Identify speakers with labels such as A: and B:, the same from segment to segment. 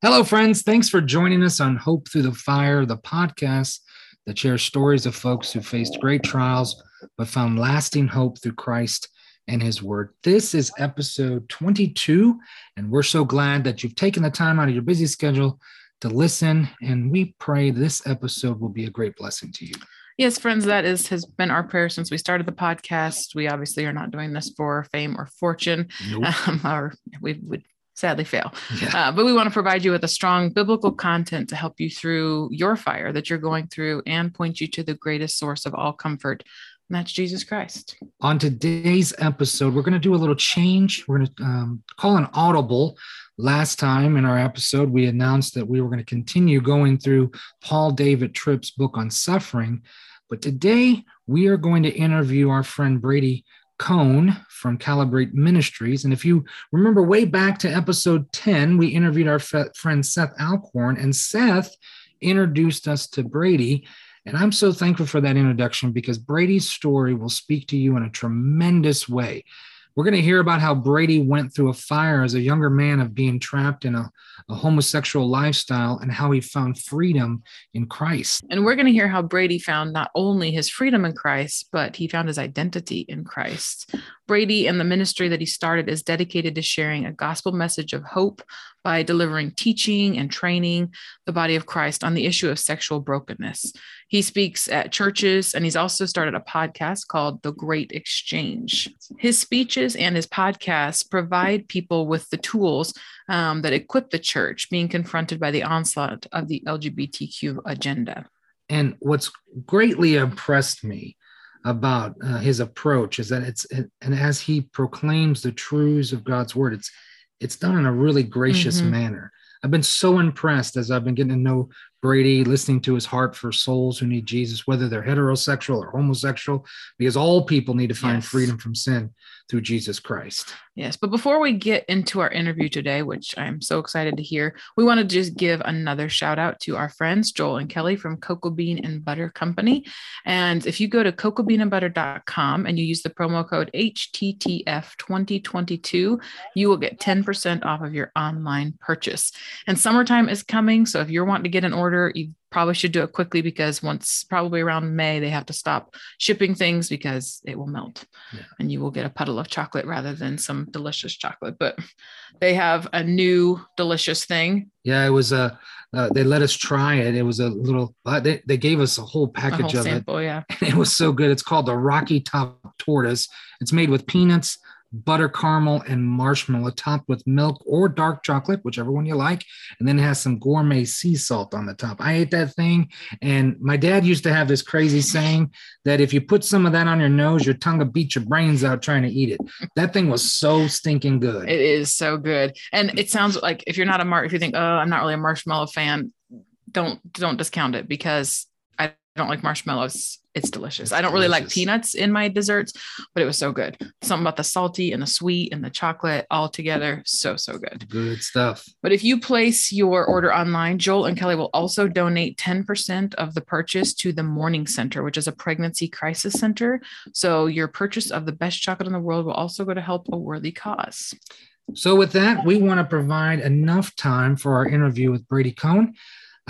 A: Hello, friends. Thanks for joining us on Hope Through the Fire, the podcast that shares stories of folks who faced great trials but found lasting hope through Christ and His Word. This is episode 22, and we're so glad that you've taken the time out of your busy schedule to listen. And we pray this episode will be a great blessing to you.
B: Yes, friends, that is has been our prayer since we started the podcast. We obviously are not doing this for fame or fortune, nope. um, or we would sadly fail. Yeah. Uh, but we want to provide you with a strong biblical content to help you through your fire that you're going through and point you to the greatest source of all comfort. And that's Jesus Christ.
A: On today's episode, we're going to do a little change. We're going to um, call an audible. Last time in our episode, we announced that we were going to continue going through Paul David Tripp's book on suffering. But today, we are going to interview our friend Brady Cone from Calibrate Ministries. And if you remember way back to episode 10, we interviewed our friend Seth Alcorn, and Seth introduced us to Brady. And I'm so thankful for that introduction because Brady's story will speak to you in a tremendous way. We're going to hear about how Brady went through a fire as a younger man of being trapped in a, a, homosexual lifestyle and how he found freedom in Christ.
B: And we're going to hear how Brady found not only his freedom in Christ, but he found his identity in Christ. Brady and the ministry that he started is dedicated to sharing a gospel message of hope by delivering teaching and training the body of Christ on the issue of sexual brokenness. He speaks at churches and he's also started a podcast called The Great Exchange. His speeches and his podcasts provide people with the tools um, that equip the church being confronted by the onslaught of the LGBTQ agenda.
A: And what's greatly impressed me about uh, his approach is that it's and as he proclaims the truths of God's word, it's it's done in a really gracious mm-hmm. manner. I've been so impressed as I've been getting to know Brady, listening to his heart for souls who need Jesus, whether they're heterosexual or homosexual, because all people need to find yes. freedom from sin through Jesus Christ.
B: Yes. But before we get into our interview today, which I'm so excited to hear, we want to just give another shout out to our friends, Joel and Kelly from Cocoa Bean and Butter Company. And if you go to cocoabeanandbutter.com and you use the promo code HTTF2022, you will get 10% off of your online purchase. And summertime is coming. So if you're wanting to get an order, you probably should do it quickly because once probably around May, they have to stop shipping things because it will melt yeah. and you will get a puddle of chocolate rather than some delicious chocolate. But they have a new delicious thing.
A: Yeah, it was a, uh, they let us try it. It was a little, uh, they, they gave us a whole package a whole of sample,
B: it. Yeah.
A: And it was so good. It's called the Rocky Top Tortoise. It's made with peanuts, butter caramel and marshmallow topped with milk or dark chocolate, whichever one you like. And then it has some gourmet sea salt on the top. I ate that thing. And my dad used to have this crazy saying that if you put some of that on your nose, your tongue will beat your brains out trying to eat it. That thing was so stinking good.
B: It is so good. And it sounds like if you're not a mar, if you think, oh, I'm not really a marshmallow fan, don't don't discount it because I don't like marshmallows it's delicious. I don't really like peanuts in my desserts, but it was so good. Something about the salty and the sweet and the chocolate all together. So, so good.
A: Good stuff.
B: But if you place your order online, Joel and Kelly will also donate 10% of the purchase to the Morning Center, which is a pregnancy crisis center. So, your purchase of the best chocolate in the world will also go to help a worthy cause.
A: So, with that, we want to provide enough time for our interview with Brady Cone.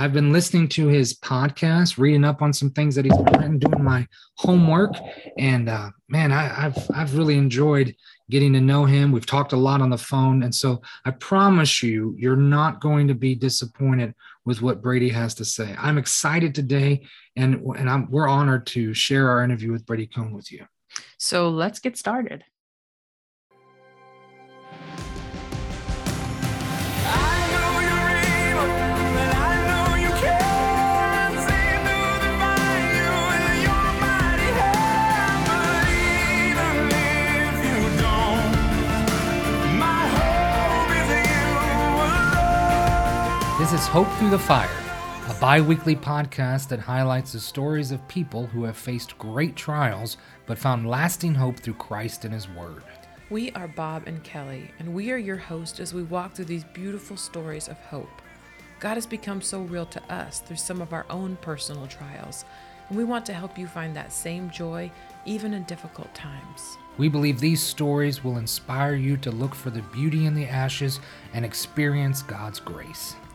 A: I've been listening to his podcast, reading up on some things that he's been doing my homework, and uh, man, I, have I've really enjoyed getting to know him. We've talked a lot on the phone, and so I promise you, you're not going to be disappointed with what Brady has to say. I'm excited today, and and I'm, we're honored to share our interview with Brady Cone with you.
B: So let's get started.
A: This is Hope Through the Fire, a bi weekly podcast that highlights the stories of people who have faced great trials but found lasting hope through Christ and His Word.
B: We are Bob and Kelly, and we are your hosts as we walk through these beautiful stories of hope. God has become so real to us through some of our own personal trials, and we want to help you find that same joy even in difficult times.
A: We believe these stories will inspire you to look for the beauty in the ashes and experience God's grace.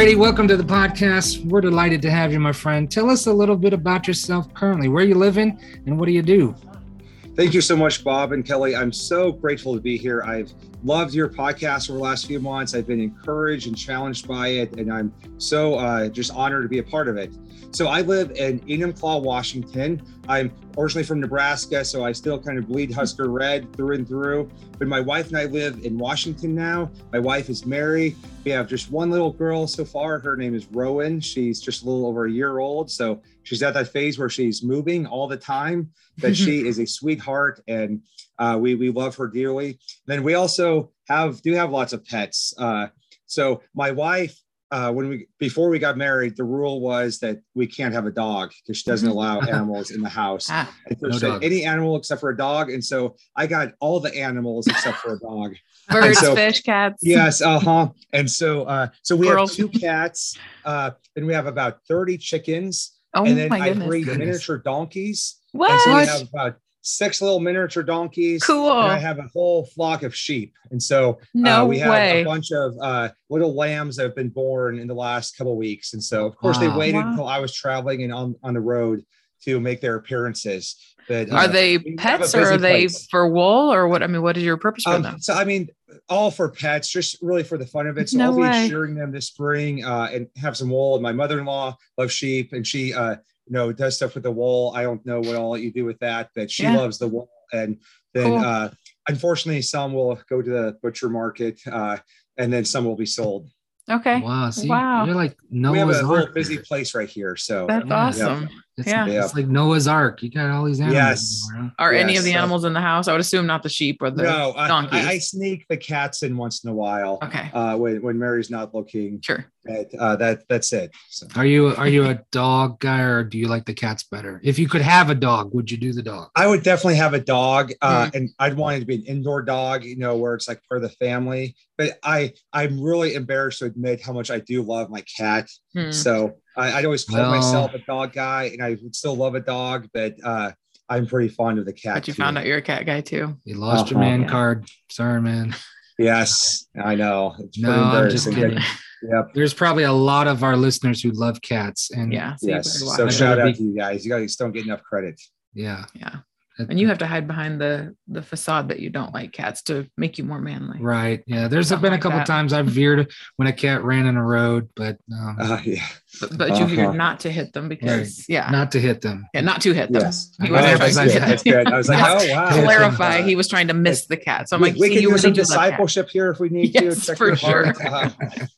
A: Brady, welcome to the podcast. We're delighted to have you, my friend. Tell us a little bit about yourself currently. Where you living and what do you do?
C: Thank you so much, Bob and Kelly. I'm so grateful to be here. I've loved your podcast over the last few months. I've been encouraged and challenged by it, and I'm so uh, just honored to be a part of it. So I live in Enumclaw, Washington. I'm originally from Nebraska, so I still kind of bleed Husker red through and through. But my wife and I live in Washington now. My wife is Mary. We have just one little girl so far. Her name is Rowan. She's just a little over a year old. So she's at that phase where she's moving all the time. But she is a sweetheart, and uh, we we love her dearly. And Then we also have do have lots of pets. Uh, so my wife uh, when we before we got married, the rule was that we can't have a dog because she doesn't allow animals in the house. Ah, so any animal except for a dog. And so I got all the animals except for a dog.
B: Birds, so, fish, cats.
C: Yes, uh-huh. And so uh so we have two cats, uh, and we have about 30 chickens.
B: Oh
C: and then I breed miniature donkeys.
B: What?
C: And so we have about six little miniature donkeys.
B: Cool.
C: And I have a whole flock of sheep. And so uh,
B: no
C: uh, we have
B: way.
C: a bunch of uh, little lambs that have been born in the last couple weeks. And so, of course, wow. they waited until I was traveling and on, on the road to make their appearances. But,
B: uh, are they pets or are they place. for wool or what? I mean, what is your purpose for um, them?
C: So, I mean, all for pets, just really for the fun of it. So,
B: no
C: I'll be
B: way.
C: shearing them this spring uh, and have some wool. And my mother in law loves sheep and she, uh, you know, does stuff with the wool. I don't know what all you do with that, but she yeah. loves the wool. And then, cool. uh, unfortunately, some will go to the butcher market, uh, and then some will be sold.
B: Okay.
A: Wow. See,
B: wow.
A: You're like Noah's
C: we have a
A: Ark.
C: little busy place right here. So
B: that's yeah. awesome.
A: Yeah. It's, yeah. it's like Noah's Ark. You got all these animals.
C: Yes.
B: Are
C: yes.
B: any of the animals in the house? I would assume not the sheep or the
C: no,
B: donkeys.
C: I, I, sneak the cats in once in a while.
B: Okay.
C: Uh, when, when Mary's not looking.
B: Sure.
C: But, uh, that that's it. So.
A: Are you are you a dog guy or do you like the cats better? If you could have a dog, would you do the dog?
C: I would definitely have a dog, uh, mm. and I'd want it to be an indoor dog. You know, where it's like part of the family. But I I'm really embarrassed to admit how much I do love my cat. Mm. So I, would always call well, myself a dog guy, and I would still love a dog, but uh, I'm pretty fond of the cat.
B: But you
C: too.
B: found out you're a cat guy too.
A: You lost uh-huh. your man yeah. card. Sorry, man.
C: Yes, I know.
A: It's no, I'm just kidding.
C: Yep.
A: There's probably a lot of our listeners who love cats, and
B: yeah,
C: so yes. So shout out be, to you guys. You guys don't get enough credit.
A: Yeah,
B: yeah and you have to hide behind the the facade that you don't like cats to make you more manly.
A: Right yeah there's been a couple like times i've veered when a cat ran in a road but um,
C: uh, yeah.
B: but, but uh-huh. you veered not to hit them because right. yeah.
A: Not to hit them.
B: Yeah not to hit them.
C: Yes. he was that's, that's good. I was like oh wow.
B: Clarify he was trying to miss the cat. So i'm
C: we,
B: like
C: we can do some discipleship here if we need
B: yes,
C: to
B: for sure.
C: Uh,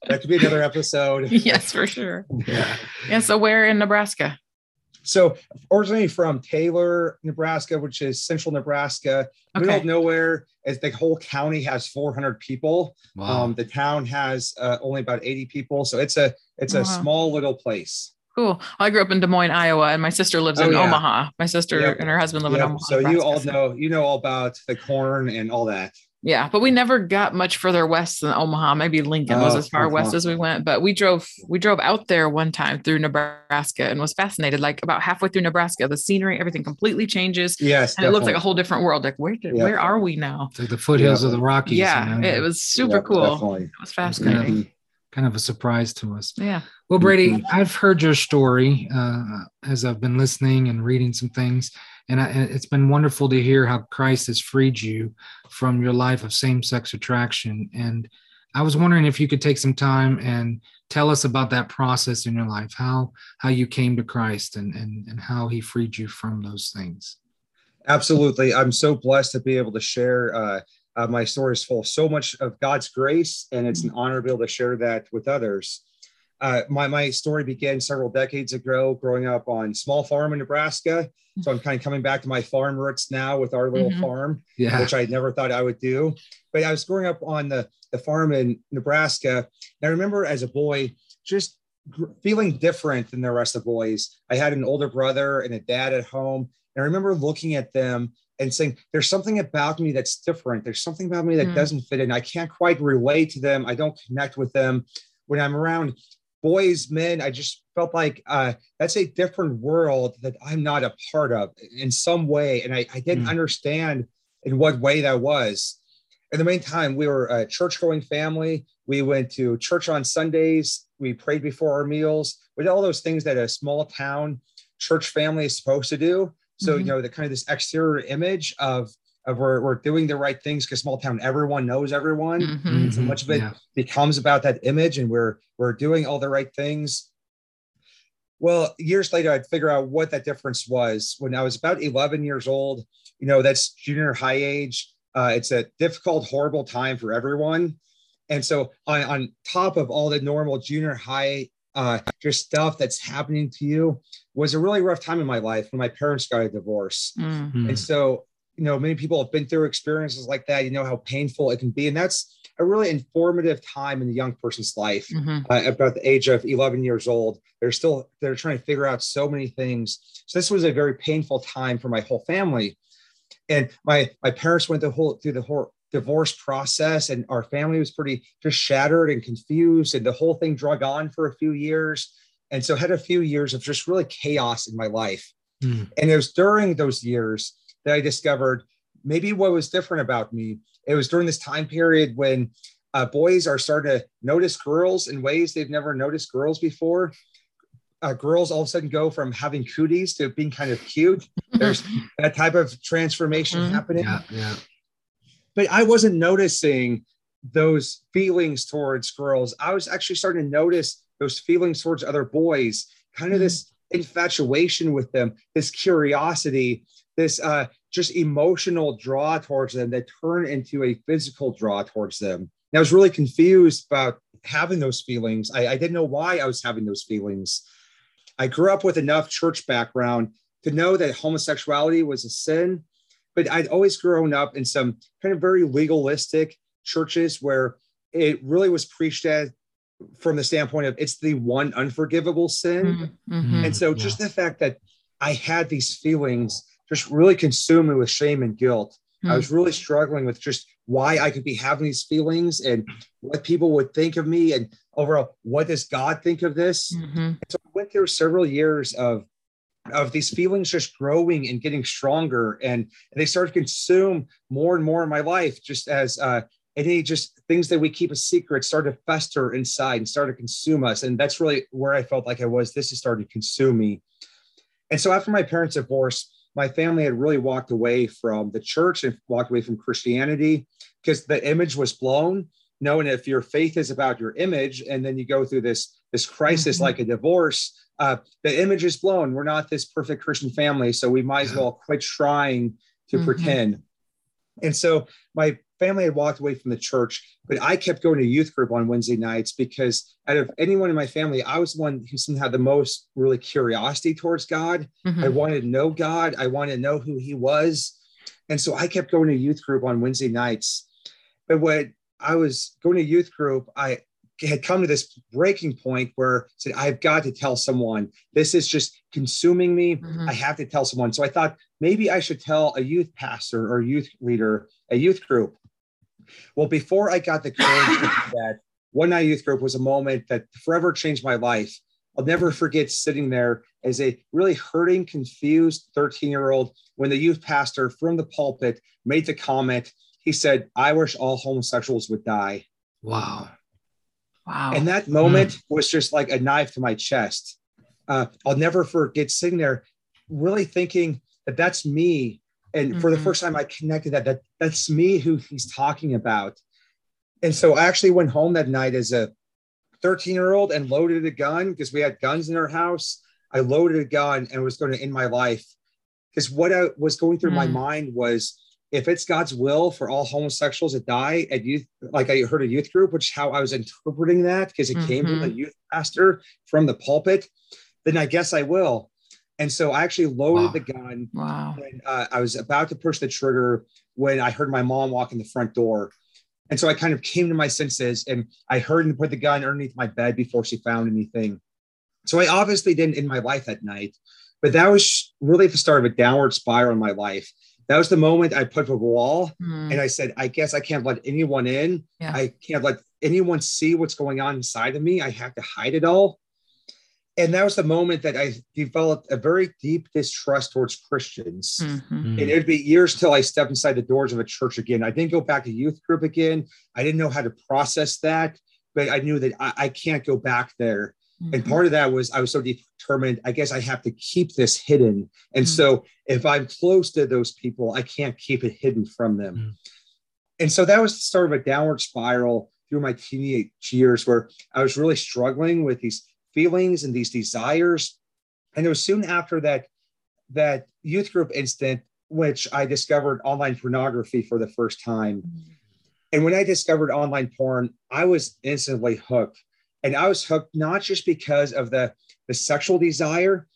C: that could be another episode.
B: Yes for sure. Yeah. Yeah so where in nebraska
C: so originally from Taylor, Nebraska, which is central Nebraska, okay. middle of nowhere. As the whole county has 400 people. Wow. Um, the town has uh, only about 80 people, so it's a it's a wow. small little place.
B: Cool. I grew up in Des Moines, Iowa, and my sister lives oh, in yeah. Omaha. My sister yep. and her husband live yep. in Omaha.
C: So Nebraska. you all know you know all about the corn and all that.
B: Yeah, but we never got much further west than Omaha. Maybe Lincoln oh, was as far west as we went, but we drove we drove out there one time through Nebraska and was fascinated. Like about halfway through Nebraska, the scenery, everything completely changes.
C: Yes,
B: and definitely. it looks like a whole different world. Like where did, where are we now?
A: It's like the foothills of the Rockies.
B: Yeah, you know? it was super cool. Definitely. It was fascinating.
A: Yeah kind of a surprise to us.
B: Yeah.
A: Well, Brady, mm-hmm. I've heard your story uh, as I've been listening and reading some things, and, I, and, it's been wonderful to hear how Christ has freed you from your life of same-sex attraction. And I was wondering if you could take some time and tell us about that process in your life, how how you came to Christ and and and how He freed you from those things.
C: Absolutely, I'm so blessed to be able to share. Uh, uh, my story is full of so much of God's grace, and it's an honor to be able to share that with others. Uh, my my story began several decades ago, growing up on a small farm in Nebraska. So I'm kind of coming back to my farm roots now with our little
B: Mhm.
C: farm,
A: Yeah.
C: which I never thought I would do. But I was growing up on the, the farm in Nebraska. And I remember as a boy just gr- feeling different than the rest of the boys. I had an older brother and a dad at home. And I remember looking at them and saying, There's something about me that's different. There's something about me that
B: Mm.
C: doesn't fit in. I can't quite relate to them. I don't connect with them. When I'm around boys, men, I just felt like uh, that's a different world that I'm not a part of in some way. And I, I didn't
A: Mm.
C: understand in what way that was. In the meantime, we were a church going family. We went to church on Sundays. We prayed before our meals. We did all those things that a small town church family is supposed to do. So, you
B: Mhm.
C: know, the kind of this exterior image of, of we're, we're doing the right things because small town, everyone knows everyone
B: Mhm.
C: so
A: Mhm.
C: much of it
A: Yeah.
C: becomes about that image and we're we're doing all the right things well years later i'd figure out what that difference was when i was about 11 years old you know that's junior high age uh, it's a difficult horrible time for everyone and so on, on top of all the normal junior high uh, just stuff that's happening to you was a really rough time in my life when my parents got a divorce
B: Mm.
A: Mm.
C: and so, you know, many people have been through experiences like that. You know how painful it can be. And that's a really informative time in a young person's life.
B: Mhm.
C: Uh, about the age of 11 years old, they're still they're trying to figure out so many things. So this was a very painful time for my whole family. And my my parents went the whole through the whole divorce process, and our family was pretty just shattered and confused. And the whole thing drug on for a few years. And so I had a few years of just really chaos in my life.
A: Mm.
C: And it was during those years that I discovered maybe what was different about me. It was during this time period when uh, boys are starting to notice girls in ways they've never noticed girls before. Uh, girls all of a sudden go from having cooties to being kind of cute. There's that type of transformation
B: Mhm.
C: happening.
A: Yeah. Yeah.
C: But I wasn't noticing those feelings towards girls. I was actually starting to notice those feelings towards other boys, kind of
B: Mhm.
C: this infatuation with them, this curiosity, this uh, just emotional draw towards them that turn into a physical draw towards them. And I was really confused about having those feelings. I, I didn't know why I was having those feelings. I grew up with enough church background to know that homosexuality was a sin, but I'd always grown up in some kind of very legalistic churches where it really was preached as from the standpoint of it's the one unforgivable sin.
B: Mhm. Mhm.
C: And so
A: Yeah.
C: just the fact that I had these feelings just really consumed me with shame and guilt. I
B: Mm.
C: was really struggling with just why I could be having these feelings and what people would think of me and overall, what does God think of this?
B: Mhm.
C: so I went through several years of of these feelings just growing and getting stronger and, and they started to consume more and more in my life just as uh any just things that we keep a secret started to fester inside and started to consume us and that's really where i felt like i was this is starting to consume me and so after my parents divorce my family had really walked away from the church and walked away from christianity because the image was blown knowing if your faith is about your image and then you go through this this crisis
B: Mhm.
C: like a divorce uh, the image is blown we're not this perfect christian family so we might as well quit trying to
B: Mhm.
C: pretend and so my family had walked away from the church but i kept going to youth group on wednesday nights because out of anyone in my family i was the one who seemed to have the most really curiosity towards god I
B: Mhm.
C: wanted to know God. I wanted to know who He was. And so I kept going to youth group on Wednesday nights. But when I was going to youth group, I had come to this breaking point where I said, I've got to tell someone. This is just consuming me.
B: Mhm.
C: I have to tell someone. So I thought maybe I should tell a youth pastor or youth leader, a youth group. Well, before I got the courage to do that, one night youth group was a moment that forever changed my life. I'll never forget sitting there as a really hurting, confused 13 year old when the youth pastor from the pulpit made the comment. He said, I wish all homosexuals would die.
A: Wow.
B: Wow.
C: And that moment was just like a knife to my chest. Uh, I'll never forget sitting there really thinking that that's me. And for the first time, I connected that, that that's me who he's talking about. And so I actually went home that night as a 13 year old and loaded a gun because we had guns in our house. I loaded a gun and was going to end my life. Because what I was going through my
B: Mm.
C: mind was if it's God's will for all homosexuals to die at youth, like I heard a youth group, which is how I was interpreting that because it mm-hmm. came from the mm-hmm. youth pastor from the pulpit, then I guess I will. And so I actually loaded wow. the gun.
B: Wow.
C: When, uh, I was about to push the trigger when I heard my mom walk in the front door. And so I kind of came to my senses and I heard and put the gun underneath my bed before she found anything. So I obviously didn't in my life that night, but that was really the start of a downward spiral in my life. That was the moment I put up a wall mm. and I said, I guess I can't let anyone in. Yeah. I can't let anyone see what's going on inside of me. I have to hide it all. And that was the moment that I developed a very deep distrust towards Christians. Mm-hmm. And it would be years till I stepped inside the doors of a church again. I didn't go back to youth group again. I didn't know how to process that, but I knew that I, I can't go back there. Mm-hmm. And part of that was I was so determined, I guess I have to keep this hidden. And mm-hmm. so if I'm close to those people, I can't keep it hidden from them. Mm-hmm. And so that was sort of a downward spiral through my teenage years where I was really struggling with these feelings and these desires. And it was soon after that that youth group instant which I discovered online pornography for the first time. And when I discovered online porn, I was instantly hooked and I was hooked not just because of the the sexual desire,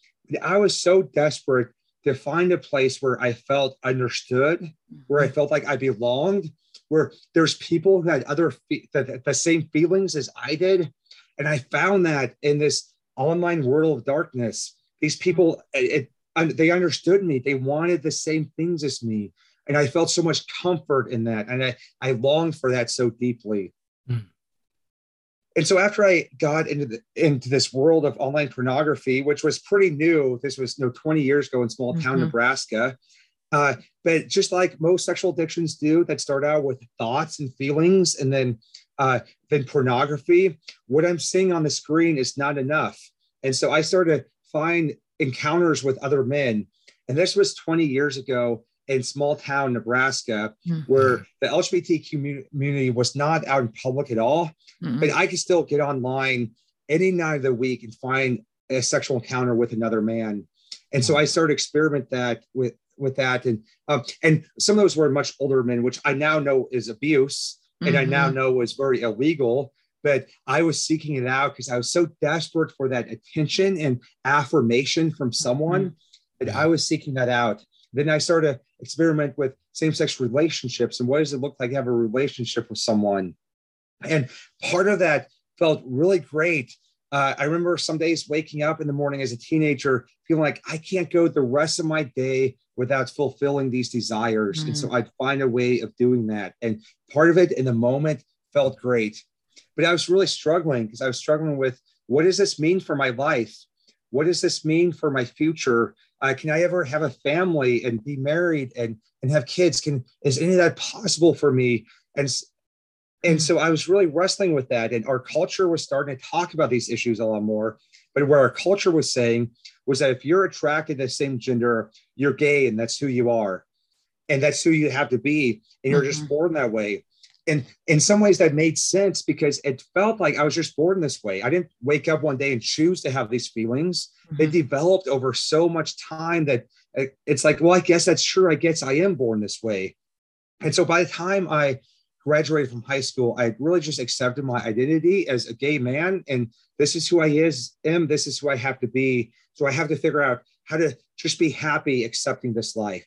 C: I was so desperate to find a place where I felt understood, where I felt like I belonged, where there's people who had other fe- the, the same feelings as I did, and I found that in this online world of darkness, these people it, it they understood me, they wanted the same things as me, and I felt so much comfort in that, and I I longed for that so deeply. Mm and so after I got into the, into this world of online pornography, which was pretty new, this was you know 20 years ago in small town mm-hmm. Nebraska. Uh, but just like most sexual addictions do, that start out with thoughts and feelings, and then uh, then pornography. What I'm seeing on the screen is not enough, and so I started to find encounters with other men, and this was 20 years ago in small town Nebraska, mm-hmm. where the LGBT community was not out in public at all, mm-hmm. but I could still get online any night of the week and find a sexual encounter with another man. And so I started experiment that with with that, and um, and some of those were much older men, which I now know is abuse, and mm-hmm. I now mm-hmm. know was very illegal. But I was seeking it out because I was so desperate for that attention and affirmation from someone mm-hmm. that I was seeking that out. Then I started to experiment with same sex relationships and what does it look like to have a relationship with someone. And part of that felt really great. Uh, I remember some days waking up in the morning as a teenager feeling like I can't go the rest of my day without fulfilling these desires. Mm. And so mm. I'd find a way of doing that. And part of it in the moment felt great. But I was really struggling because I was struggling with what does this mean for my life? What does this mean for my future? Uh, can I ever have a family and be married and and have kids? Can is any of that possible for me? And and so I was really wrestling with that. And our culture was starting to talk about these issues a lot more. But where our culture was saying was that if you're attracted to the same gender, you're gay and that's who you are. And that's who you have to be. And you're mm-hmm. just born that way and in some ways that made sense because it felt like I was just born this way. I didn't wake up one day and choose to have these feelings. Mm-hmm. They developed over so much time that it's like, well, I guess that's true. I guess I am born this way. And so by the time I graduated from high school, I really just accepted my identity as a gay man. And this is who I is, am. This is who I have to be. So I have to figure out how to just be happy accepting this life.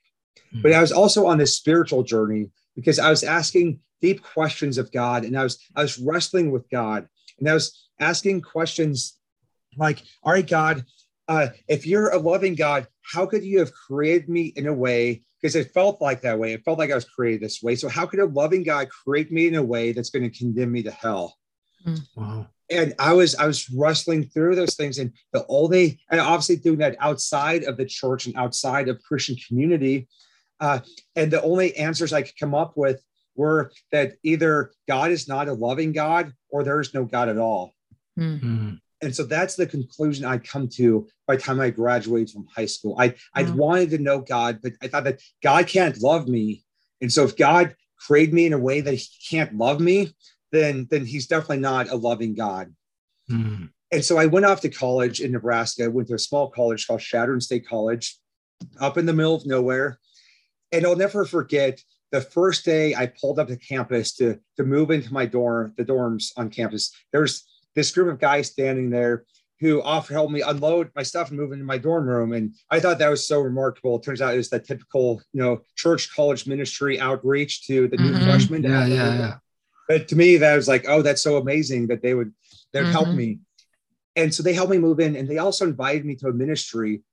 C: Mm-hmm. But I was also on this spiritual journey because I was asking deep questions of God, and I was I was wrestling with God, and I was asking questions like, "All right, God, uh, if you're a loving God, how could you have created me in a way?" Because it felt like that way. It felt like I was created this way. So how could a loving God create me in a way that's going to condemn me to hell?
A: Hmm. Wow
C: and I was I was wrestling through those things, and the only and obviously doing that outside of the church and outside of Christian community, uh, and the only answers I could come up with were that either God is not a loving God or there is no God at all. Mm-hmm. And so that's the conclusion I come to by the time I graduated from high school. I I mm-hmm. wanted to know God, but I thought that God can't love me. And so if God created me in a way that he can't love me, then then he's definitely not a loving God. Mm-hmm. And so I went off to college in Nebraska. I went to a small college called Chadron State College, up in the middle of nowhere. And I'll never forget the first day I pulled up to campus to to move into my dorm, the dorms on campus, there's this group of guys standing there who offered help me unload my stuff and move into my dorm room. And I thought that was so remarkable. It turns out it was that typical, you know, church college ministry outreach to the new
A: mm-hmm.
C: freshmen.
A: Yeah, yeah, yeah.
C: But to me, that was like, oh, that's so amazing that they would they would mm-hmm. help me. And so they helped me move in. And they also invited me to a ministry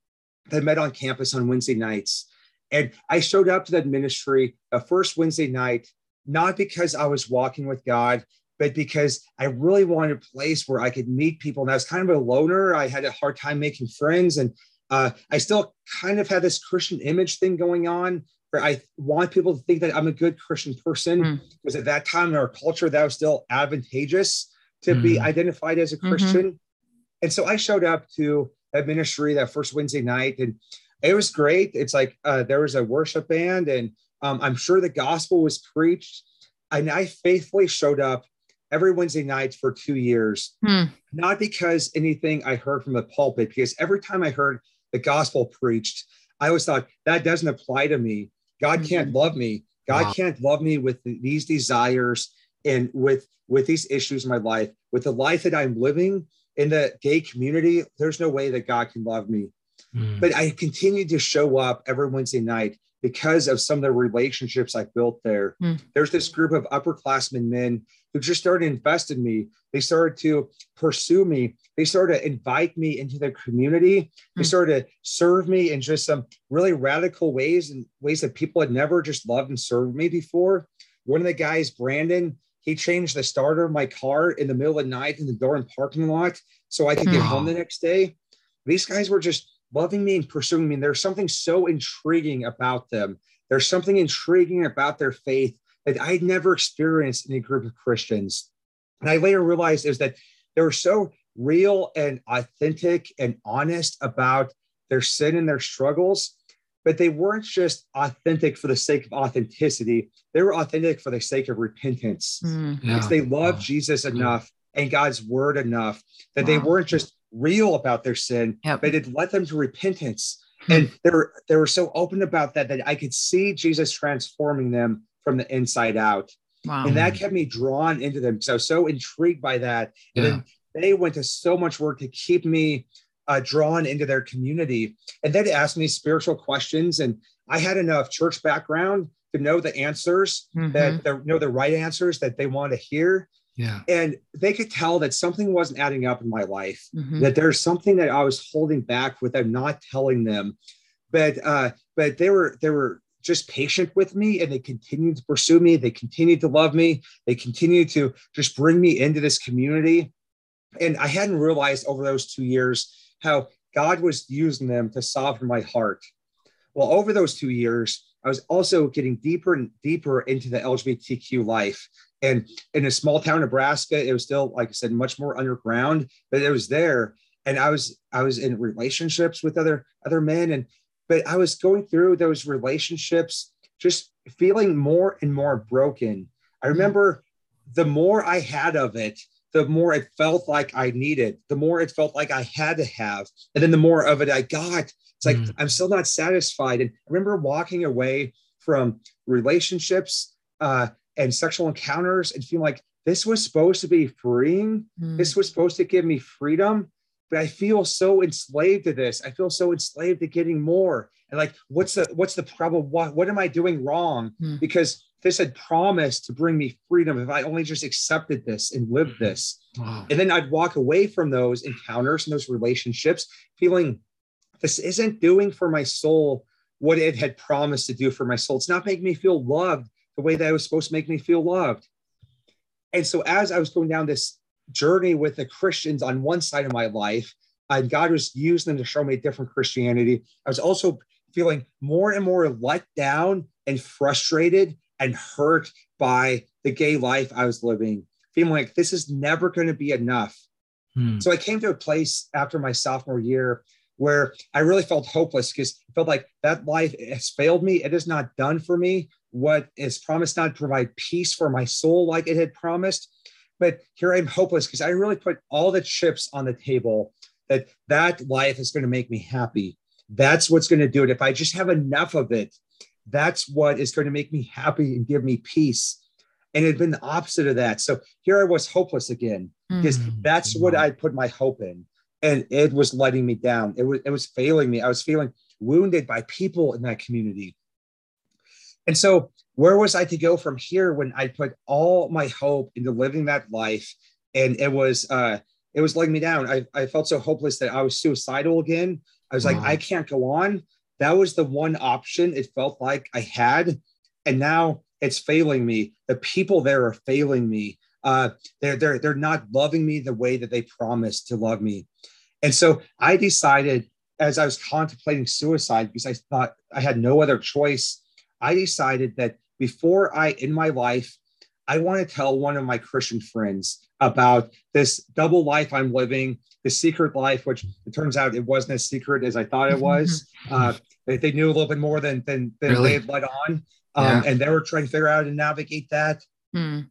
C: that met on campus on Wednesday nights. And I showed up to that ministry the first Wednesday night, not because I was walking with God, but because I really wanted a place where I could meet people. And I was kind of a loner. I had a hard time making friends. And uh, I still kind of had this Christian image thing going on where I want people to think that I'm a good Christian person. Mm. Because at that time in our culture, that was still advantageous to mm. be identified as a mm-hmm. Christian. Mm-hmm. And so I showed up to that ministry that first Wednesday night, and it was great. It's like uh, there was a worship band, and um, I'm sure the gospel was preached. And I faithfully showed up every Wednesday night for two years, hmm. not because anything I heard from the pulpit, because every time I heard the gospel preached, I always thought that doesn't apply to me. God mm-hmm. can't love me. God wow. can't love me with these desires and with with these issues in my life, with the life that I'm living in the gay community. There's no way that God can love me. Mm. But I continued to show up every Wednesday night because of some of the relationships I built there. Mm. There's this group of upperclassmen men who just started to invest in me. They started to pursue me. They started to invite me into their community. Mm. They started to serve me in just some really radical ways and ways that people had never just loved and served me before. One of the guys, Brandon, he changed the starter of my car in the middle of the night in the door and parking lot so I could get mm. home the next day. These guys were just loving me and pursuing me. And there's something so intriguing about them. There's something intriguing about their faith that I had never experienced in a group of Christians. And I later realized is that they were so real and authentic and honest about their sin and their struggles, but they weren't just authentic for the sake of authenticity. They were authentic for the sake of repentance. Mm. Yeah. Because they loved wow. Jesus enough and God's word enough that wow. they weren't just real about their sin, yep. but it led them to repentance. Hmm. And they were they were so open about that that I could see Jesus transforming them from the inside out. Wow. And that kept me drawn into them because I was so intrigued by that. And then they went to so much work to keep me uh, drawn into their community. And then asked me spiritual questions. And I had enough church background to know the answers mm-hmm. that they know the right answers that they want to hear.
A: Yeah.
C: And they could tell that something wasn't adding up in my life, mm-hmm. that there's something that I was holding back with them not telling them. But uh, but they were they were just patient with me and they continued to pursue me. They continued to love me. They continued to just bring me into this community. And I hadn't realized over those two years how God was using them to soften my heart. Well, over those two years, I was also getting deeper and deeper into the LGBTQ life. And in a small town, Nebraska, it was still, like I said, much more underground, but it was there. And I was I was in relationships with other other men, and but I was going through those relationships, just feeling more and more broken. I remember the more I had of it, the more it felt like I needed, the more it felt like I had to have, and then the more of it I got. It's like mm. I'm still not satisfied. And I remember walking away from relationships uh, and sexual encounters and feeling like this was supposed to be freeing. Mm. This was supposed to give me freedom. But I feel so enslaved to this. I feel so enslaved to getting more. And like, what's the what's the problem? What what am I doing wrong? Mm. Because this had promised to bring me freedom if I only just accepted this and lived hmm. this. Wow. And then I'd walk away from those encounters and those relationships feeling this isn't doing for my soul what it had promised to do for my soul. It's not making me feel loved the way that it was supposed to make me feel loved. And so, as I was going down this journey with the Christians on one side of my life, and God was using them to show me a different Christianity, I was also feeling more and more let down and frustrated and hurt by the gay life I was living, feeling like this is never going to be enough. Hmm. So I came to a place after my sophomore year where I really felt hopeless because I felt like that life has failed me. It is not done for me. What is promised not to provide peace for my soul like it had promised. But here I'm hopeless because I really put all the chips on the table that that life is going to make me happy. That's what's going to do it. If I just have enough of it, that's what is going to make me happy and give me peace. And it had been the opposite of that. So here I was hopeless again because
B: Mm.
C: that's what I put my hope in. And it was letting me down. It was, it was failing me. I was feeling wounded by people in that community. And so, where was I to go from here when I put all my hope into living that life? And it was, uh, it was letting me down. I, I felt so hopeless that I was suicidal again. I was like, I can't go on. That was the one option it felt like I had. And now it's failing me. The people there are failing me. Uh, they're, they're, they're not loving me the way that they promised to love me. And so I decided as I was contemplating suicide, because I thought I had no other choice, I decided that before I, in my life, I want to tell one of my Christian friends about this double life I'm living, the secret life, which it turns out it wasn't as secret as I thought it was. Uh, they, they knew a little bit more than than, than
A: Really?
C: they had let on, um,
A: Yeah.
C: and they were trying to figure out how to navigate that.
B: Mm.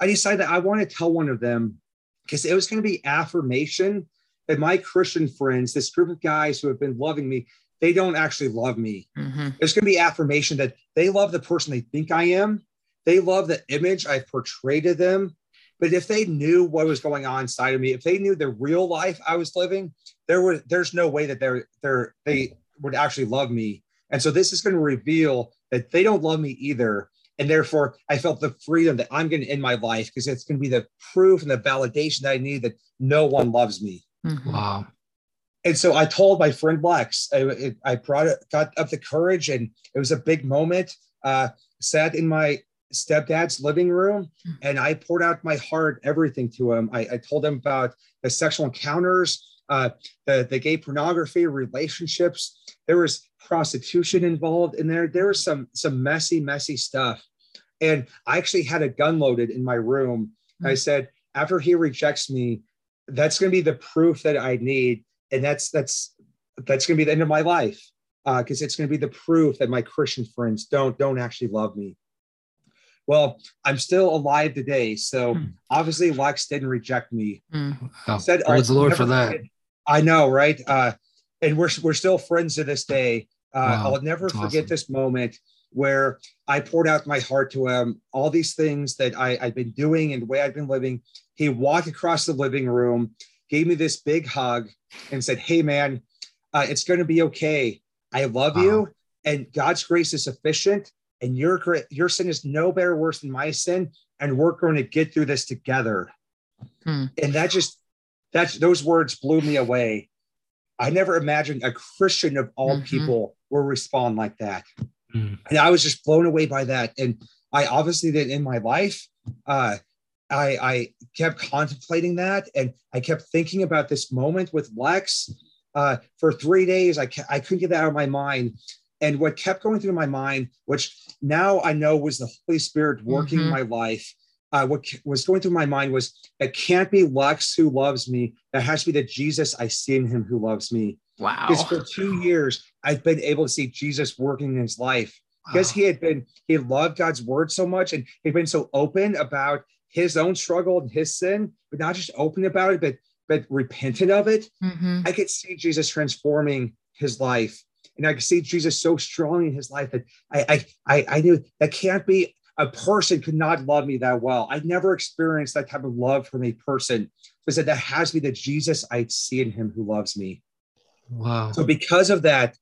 C: I decided that I want to tell one of them because it was going to be affirmation that my Christian friends, this group of guys who have been loving me, they don't actually love me.
B: Mhm.
C: There's going to be affirmation that they love the person they think I am. They love the image I've portrayed to them. But if they knew what was going on inside of me, if they knew the real life I was living, there was there's no way that they're they're they would actually love me. And so this is going to reveal that they don't love me either. And therefore, I felt the freedom that I'm going to end my life because it's going to be the proof and the validation that I need that no one loves me.
B: Mhm.
A: Wow.
C: And so I told my friend Lex, I, I brought it, got up the courage, and it was a big moment. Uh, sat in my stepdad's living room, and I poured out my heart, everything to him. I, I told him about the sexual encounters, uh, the the gay pornography, relationships. There was prostitution involved in there. There was some some messy, messy stuff. And I actually had a gun loaded in my room. I said, after he rejects me, that's going to be the proof that I need and that's that's that's going to be the end of my life because it's going to be the proof that my christian friends don't don't actually love me. Well i'm still alive today so
B: Hmm.
C: obviously lex didn't reject me.
B: Mm.
A: Oh,
C: said
A: praise the Lord
C: never
A: for that.
C: forget-" i know right? Uh and we're we're still friends to this day. Uh
A: Wow,
C: i'll never
A: that's
C: forget
A: awesome.
C: this moment where i poured out my heart to him. All these things that i i've been doing and the way i've been living. He walked across the living room gave me this big hug and said hey man uh, it's going to be okay i love
A: Wow.
C: you and god's grace is sufficient and your your sin is no better worse than my sin and we're going to get through this together
B: Hmm.
C: and that just that's those words blew me away i never imagined a christian of all
B: Mhm.
C: people will respond like that
A: Hmm.
C: and i was just blown away by that and i obviously did in my life uh I, I kept contemplating that and I kept thinking about this moment with Lex uh, for three days. I, I couldn't get that out of my mind. And what kept going through my mind, which now I know was the Holy Spirit working in
B: Mhm.
C: my life, uh, what was going through my mind was it can't be Lex who loves me. That has to be the Jesus I see in him who loves me.
B: Wow.
C: Because for two years, I've been able to see Jesus working in his life because
A: Wow.
C: he had been he loved God's word so much and he'd been so open about his own struggle and his sin, but not just open about it, but but repented of it.
B: Mhm.
C: I could see Jesus transforming his life, and I could see Jesus so strong in his life that I I I, I knew that can't be a person could not love me that well. I'd never experienced that type of love from a person. So I said that has to be the Jesus I see in him who loves me.
A: Wow.
C: So because of that,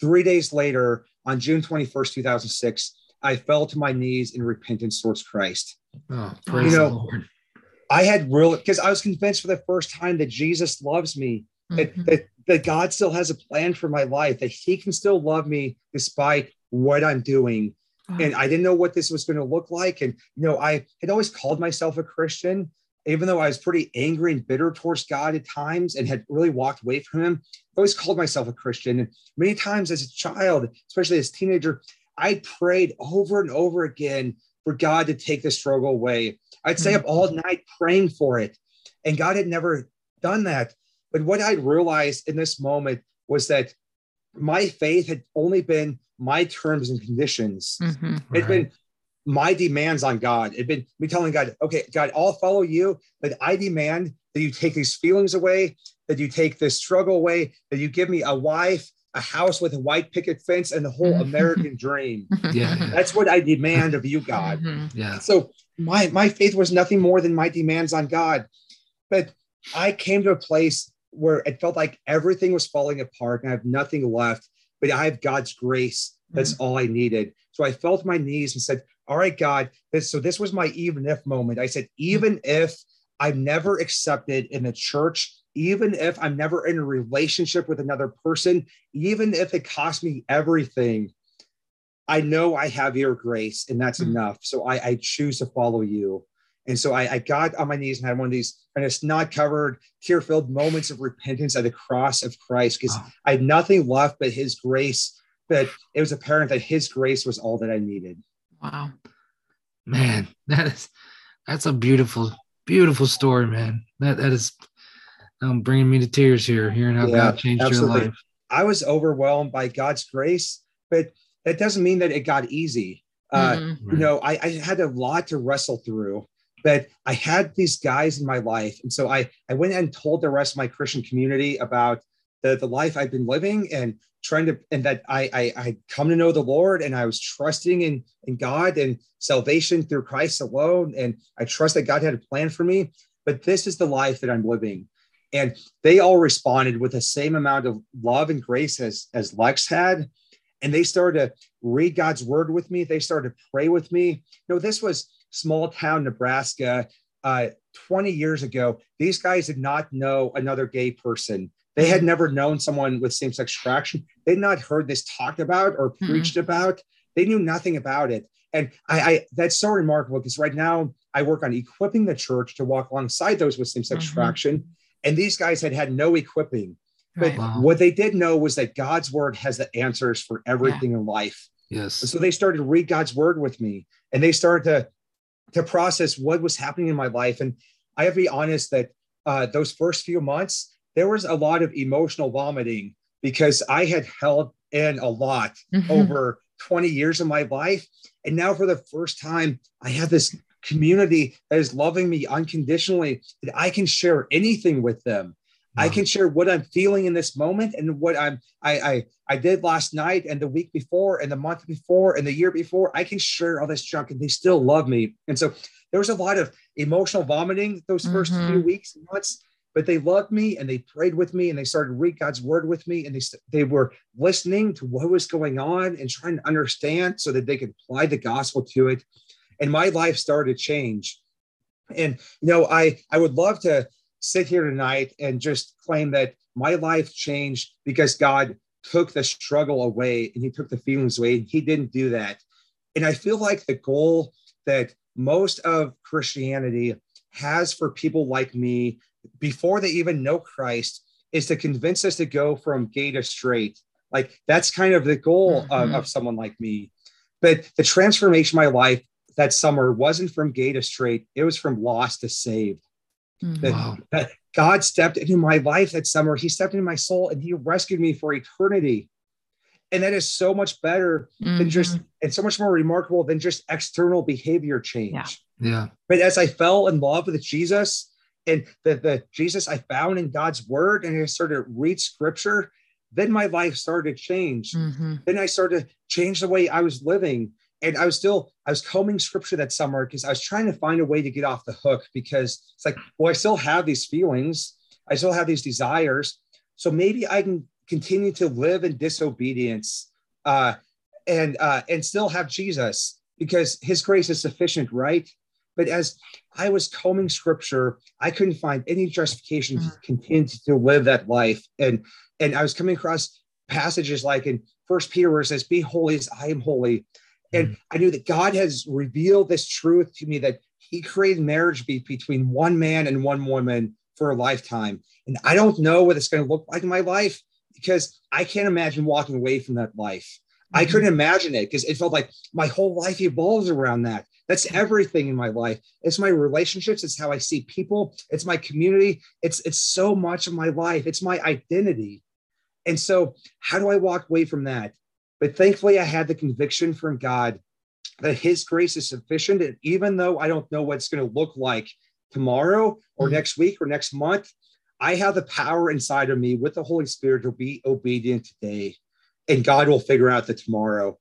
C: three days later, on June 21st, 2006, I fell to my knees in repentance towards Christ.
A: Oh, praise
C: You
A: the
C: know,
A: Lord.
C: I had real because I was convinced for the first time that Jesus loves me, that,
B: Mhm.
C: that, that God still has a plan for my life, that He can still love me despite what I'm doing. And I didn't know what this was going to look like. And, you know, I had always called myself a Christian, even though I was pretty angry and bitter towards God at times and had really walked away from Him. I always called myself a Christian. And many times as a child, especially as a teenager, I prayed over and over again for God to take the struggle away. I'd stay up all night praying for it. And God had never done that. But what I realized in this moment was that my faith had only been my terms and conditions.
B: Mhm.
C: It'd been my demands on God. It'd been me telling God, okay, God, I'll follow you, but I demand that you take these feelings away, that you take this struggle away, that you give me a wife, a house with a white picket fence and the whole
B: Mhm.
C: American dream.
A: Yeah.
C: That's what I demand of you, God.
B: Mhm.
A: Yeah.
C: So my my faith was nothing more than my demands on God. But I came to a place where it felt like everything was falling apart and I have nothing left, but I have God's grace. That's all I needed. So I fell to my knees and said, All right, God, this so this was my even if moment. I said, even if I'm never accepted in the church, even if I'm never in a relationship with another person, even if it costs me everything, I know I have your grace and that's
B: Mm.
C: enough. So I, I choose to follow you. And so I, I got on my knees and had one of these kind of snot covered, tear filled moments of repentance at the cross of Christ because
A: Wow.
C: I had nothing left but his grace. But it was apparent that his grace was all that I needed.
B: Wow.
A: Man, that is that's a beautiful, beautiful story, man. That that is um, bringing me to tears here, hearing how
C: Yeah,
A: God changed
C: absolutely.
A: your life.
C: I was overwhelmed by God's grace, but that doesn't mean that it got easy. Uh,
B: Mhm.
C: you know I, I had a lot to wrestle through but i had these guys in my life and so i i went and told the rest of my christian community about the the life i've been living and trying to and that i i i come to know the lord and i was trusting in in god and salvation through christ alone and i trust that god had a plan for me but this is the life that i'm living and they all responded with the same amount of love and grace as as lex had and they started to read God's word with me. They started to pray with me. You know, this was small town Nebraska uh, 20 years ago. These guys did not know another gay person. They had never known someone with same sex attraction. They'd not heard this talked about or
B: Mhm.
C: preached about. They knew nothing about it. And I, I that's so remarkable because right now I work on equipping the church to walk alongside those with same sex
B: Mhm.
C: attraction. And these guys had had no equipping. But
B: Right.
A: Wow.
C: what they did know was that God's word has the answers for everything in life.
A: Yes.
C: And so they started to read God's word with me and they started to, to process what was happening in my life. And I have to be honest that uh, those first few months, there was a lot of emotional vomiting because I had held in a lot
B: Mhm.
C: over 20 years of my life. And now for the first time, I had this community that is loving me unconditionally, that I can share anything with them. I can share what I'm feeling in this moment and what I'm I, I I did last night and the week before and the month before and the year before. I can share all this junk and they still love me. And so there was a lot of emotional vomiting those 1st
B: Mhm.
C: few weeks and months, but they loved me and they prayed with me and they started to read God's word with me and they they were listening to what was going on and trying to understand so that they could apply the gospel to it. And my life started to change. And you know, I I would love to sit here tonight and just claim that my life changed because God took the struggle away and he took the feelings away. and He didn't do that. And I feel like the goal that most of Christianity has for people like me before they even know Christ is to convince us to go from gay to straight. Like that's kind of the goal of,
B: Mhm.
C: of someone like me. But the transformation of my life that summer wasn't from gay to straight, it was from lost to saved
B: Mhm.
C: that,
A: Wow.
C: that God stepped into my life that summer. He stepped into my soul and he rescued me for eternity. And that is so much better than just, and so much more remarkable than just external behavior change.
B: Yeah.
A: Yeah.
C: But as I fell in love with Jesus and the, the Jesus I found in God's word and I started to read scripture, then my life started to change.
B: Mhm.
C: Then I started to change the way I was living. And I was still, I was combing scripture that summer because I was trying to find a way to get off the hook because it's like, well, I still have these feelings, I still have these desires. So maybe I can continue to live in disobedience uh, and uh, and still have Jesus because his grace is sufficient, right? But as I was combing scripture, I couldn't find any justification to continue to live that life. And and I was coming across passages like in First Peter where it says, "Be holy as I am holy." And I knew that God has revealed this truth to me that He created marriage be between one man and one woman for a lifetime. And I don't know what it's going to look like in my life because I can't imagine walking away from that life. I
B: Mhm.
C: couldn't imagine it because it felt like my whole life evolves around that. That's everything in my life. It's my relationships. It's how I see people. It's my community. It's it's so much of my life. It's my identity. And so, how do I walk away from that? But thankfully, I had the conviction from God that His grace is sufficient. And even though I don't know what it's going to look like tomorrow or
B: Mhm.
C: next week or next month, I have the power inside of me with the Holy Spirit to be obedient today. and God will figure out the tomorrow.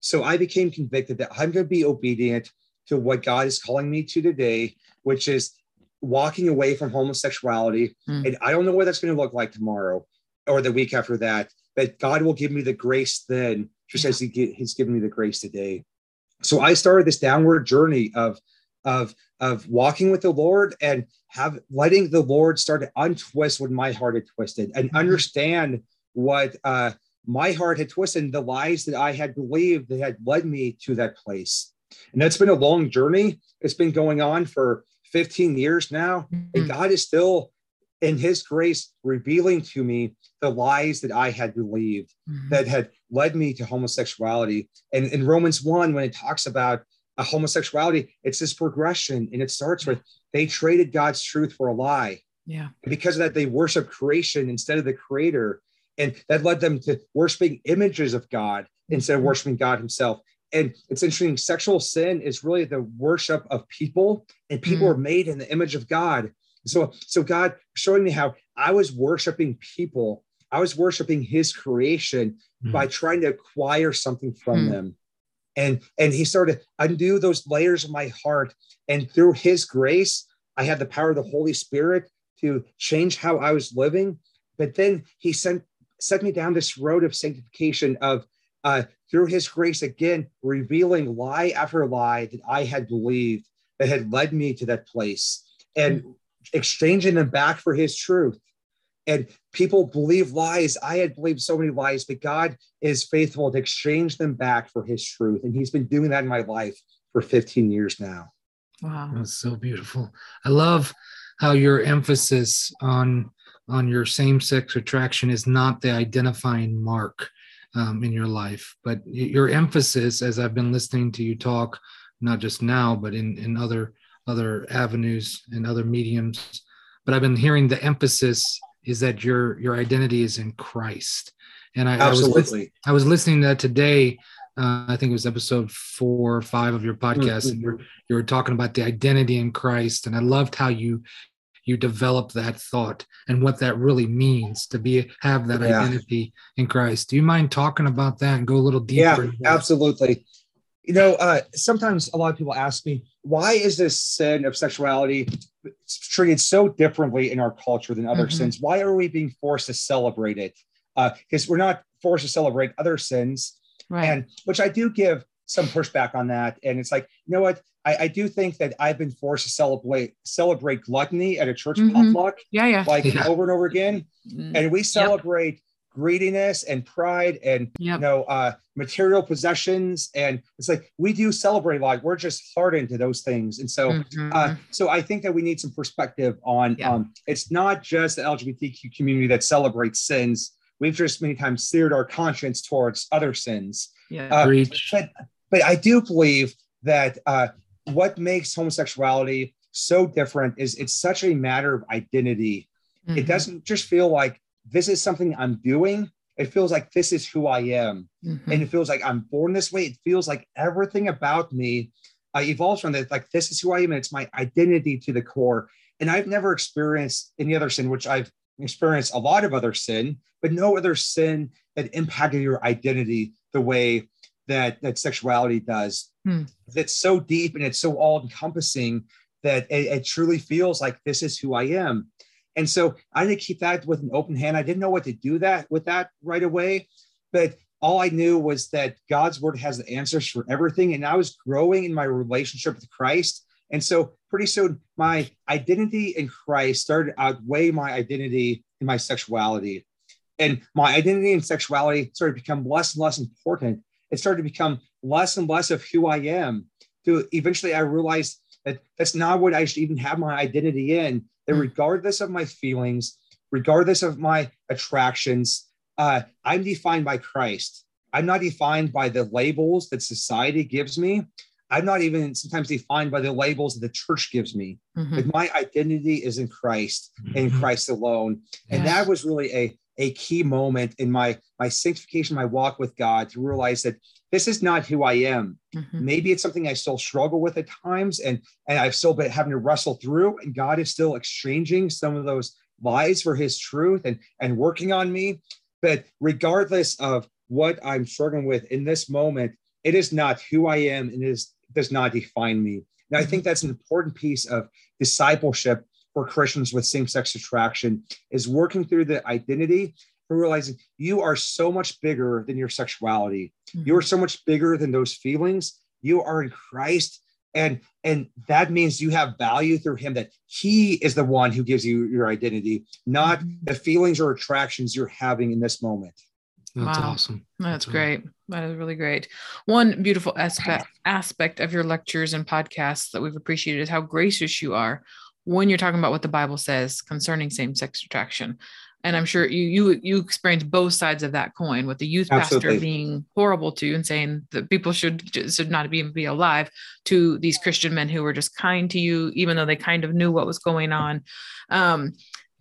C: So I became convicted that I'm going to be obedient to what God is calling me to today, which is walking away from homosexuality. Mm. And I don't know what that's going to look like tomorrow or the week after that, but God will give me the grace then, just as he, He's given me the grace today. So I started this downward journey of of of walking with the Lord and have letting the Lord start to untwist what my heart had twisted and mm-hmm. understand what uh, my heart had twisted, and the lies that I had believed that had led me to that place. And that's been a long journey. It's been going on for 15 years now. Mm-hmm. And God is still, in His grace, revealing to me the lies that I had believed mm-hmm. that had led me to homosexuality. And in Romans 1, when it talks about a homosexuality, it's this progression. And it starts with they traded God's truth for a lie.
B: Yeah.
C: And because of that, they worship creation instead of the creator. And that led them to worshiping images of God instead of mm-hmm. worshiping God himself. And it's interesting, sexual sin is really the worship of people, and people mm. are made in the image of God. So, so God showing me how I was worshiping people, I was worshiping his creation mm. by trying to acquire something from mm. them. And and he started to undo those layers of my heart. And through his grace i had the power of the holy spirit to change how i was living. But then he sent set me down this road of sanctification of uh, through his grace again revealing lie after lie that i had believed that had led me to that place. And exchanging them back for his truth and people believe lies. I had believed so many lies, but God is faithful to exchange them back for his truth. And he's been doing that in my life for 15 years now.
B: Wow.
A: That's so beautiful. I love how your emphasis on on your same-sex attraction is not the identifying mark um, in your life, but your emphasis, as I've been listening to you talk, not just now, but in in other other avenues and other mediums, but I've been hearing the emphasis is that your your identity is in Christ. And I,
C: Absolutely.
A: I was I was listening to that today. Uh, I think it was episode four or five of your podcast, mm-hmm. and you you were talking about the identity in Christ, and I loved how you you develop that thought and what that really means to be have that yeah. identity in Christ. Do you mind talking about that and go a little deeper?
C: Yeah, absolutely. You know, uh, sometimes a lot of people ask me, why is this sin of sexuality treated so differently in our culture than other mm-hmm. sins? Why are we being forced to celebrate it? Because uh, we're not forced to celebrate other sins, right. and which I do give some pushback on that. And it's like, you know what? I, I do think that I've been forced to celebrate celebrate gluttony at a church mm-hmm. potluck,
B: yeah, yeah,
C: like
B: yeah.
C: over and over again, mm-hmm. and we celebrate greediness and pride and yep. you know uh, material possessions and it's like we do celebrate like we're just hardened to those things and so mm-hmm. uh, so i think that we need some perspective on yeah. um, it's not just the lgbtq community that celebrates sins we've just many times seared our conscience towards other sins
B: yeah uh,
C: but, but i do believe that uh, what makes homosexuality so different is it's such a matter of identity mm-hmm. it doesn't just feel like this is something I'm doing. It feels like this is who I am. Mm-hmm. And it feels like I'm born this way. It feels like everything about me uh, evolves from that. Like this is who I am. And it's my identity to the core. And I've never experienced any other sin, which I've experienced a lot of other sin, but no other sin that impacted your identity the way that that sexuality does. Hmm. That's so deep and it's so all encompassing that it, it, truly feels like this is who I am. And so I didn't keep that with an open hand. I didn't know what to do that with that right away, but all I knew was that God's word has the answers for everything. And I was growing in my relationship with Christ. And so pretty soon my identity in Christ started outweigh my identity in my sexuality. And my identity and sexuality started to become less and less important. It started to become less and less of who I am. To eventually I realized that that's not what I should even have my identity in that hmm. regardless of my feelings, regardless of my attractions, uh, I'm defined by Christ. I'm not defined by the labels that society gives me. I'm not even sometimes defined by the labels that the church gives me. Mm-hmm. But my identity is in Christ mm-hmm. and Christ alone. Yes. And that was really a, a key moment in my, my sanctification, my walk with God to realize that this is not who I am. Mm-hmm. Maybe it's something I still struggle with at times, and and I've still been having to wrestle through. And God is still exchanging some of those lies for His truth and and working on me. But regardless of what I'm struggling with in this moment, it is not who I am and it is, does not define me. Now, I think that's an important piece of discipleship for Christians with same-sex attraction is working through the identity and realizing you are so much bigger than your sexuality. Mm-hmm. You are so much bigger than those feelings. You are in Christ. And, and that means you have value through him that he is the one who gives you your identity, not mm-hmm. the feelings or attractions you're having in this moment.
A: That's wow. awesome.
B: That's, That's great. That is really great. One beautiful aspect aspect of your lectures and podcasts that we've appreciated is how gracious you are when you're talking about what the Bible says concerning same-sex attraction. And I'm sure you you you experience both sides of that coin with the youth Absolutely. pastor being horrible to you and saying that people should should not even be alive to these Christian men who were just kind to you, even though they kind of knew what was going on. Um,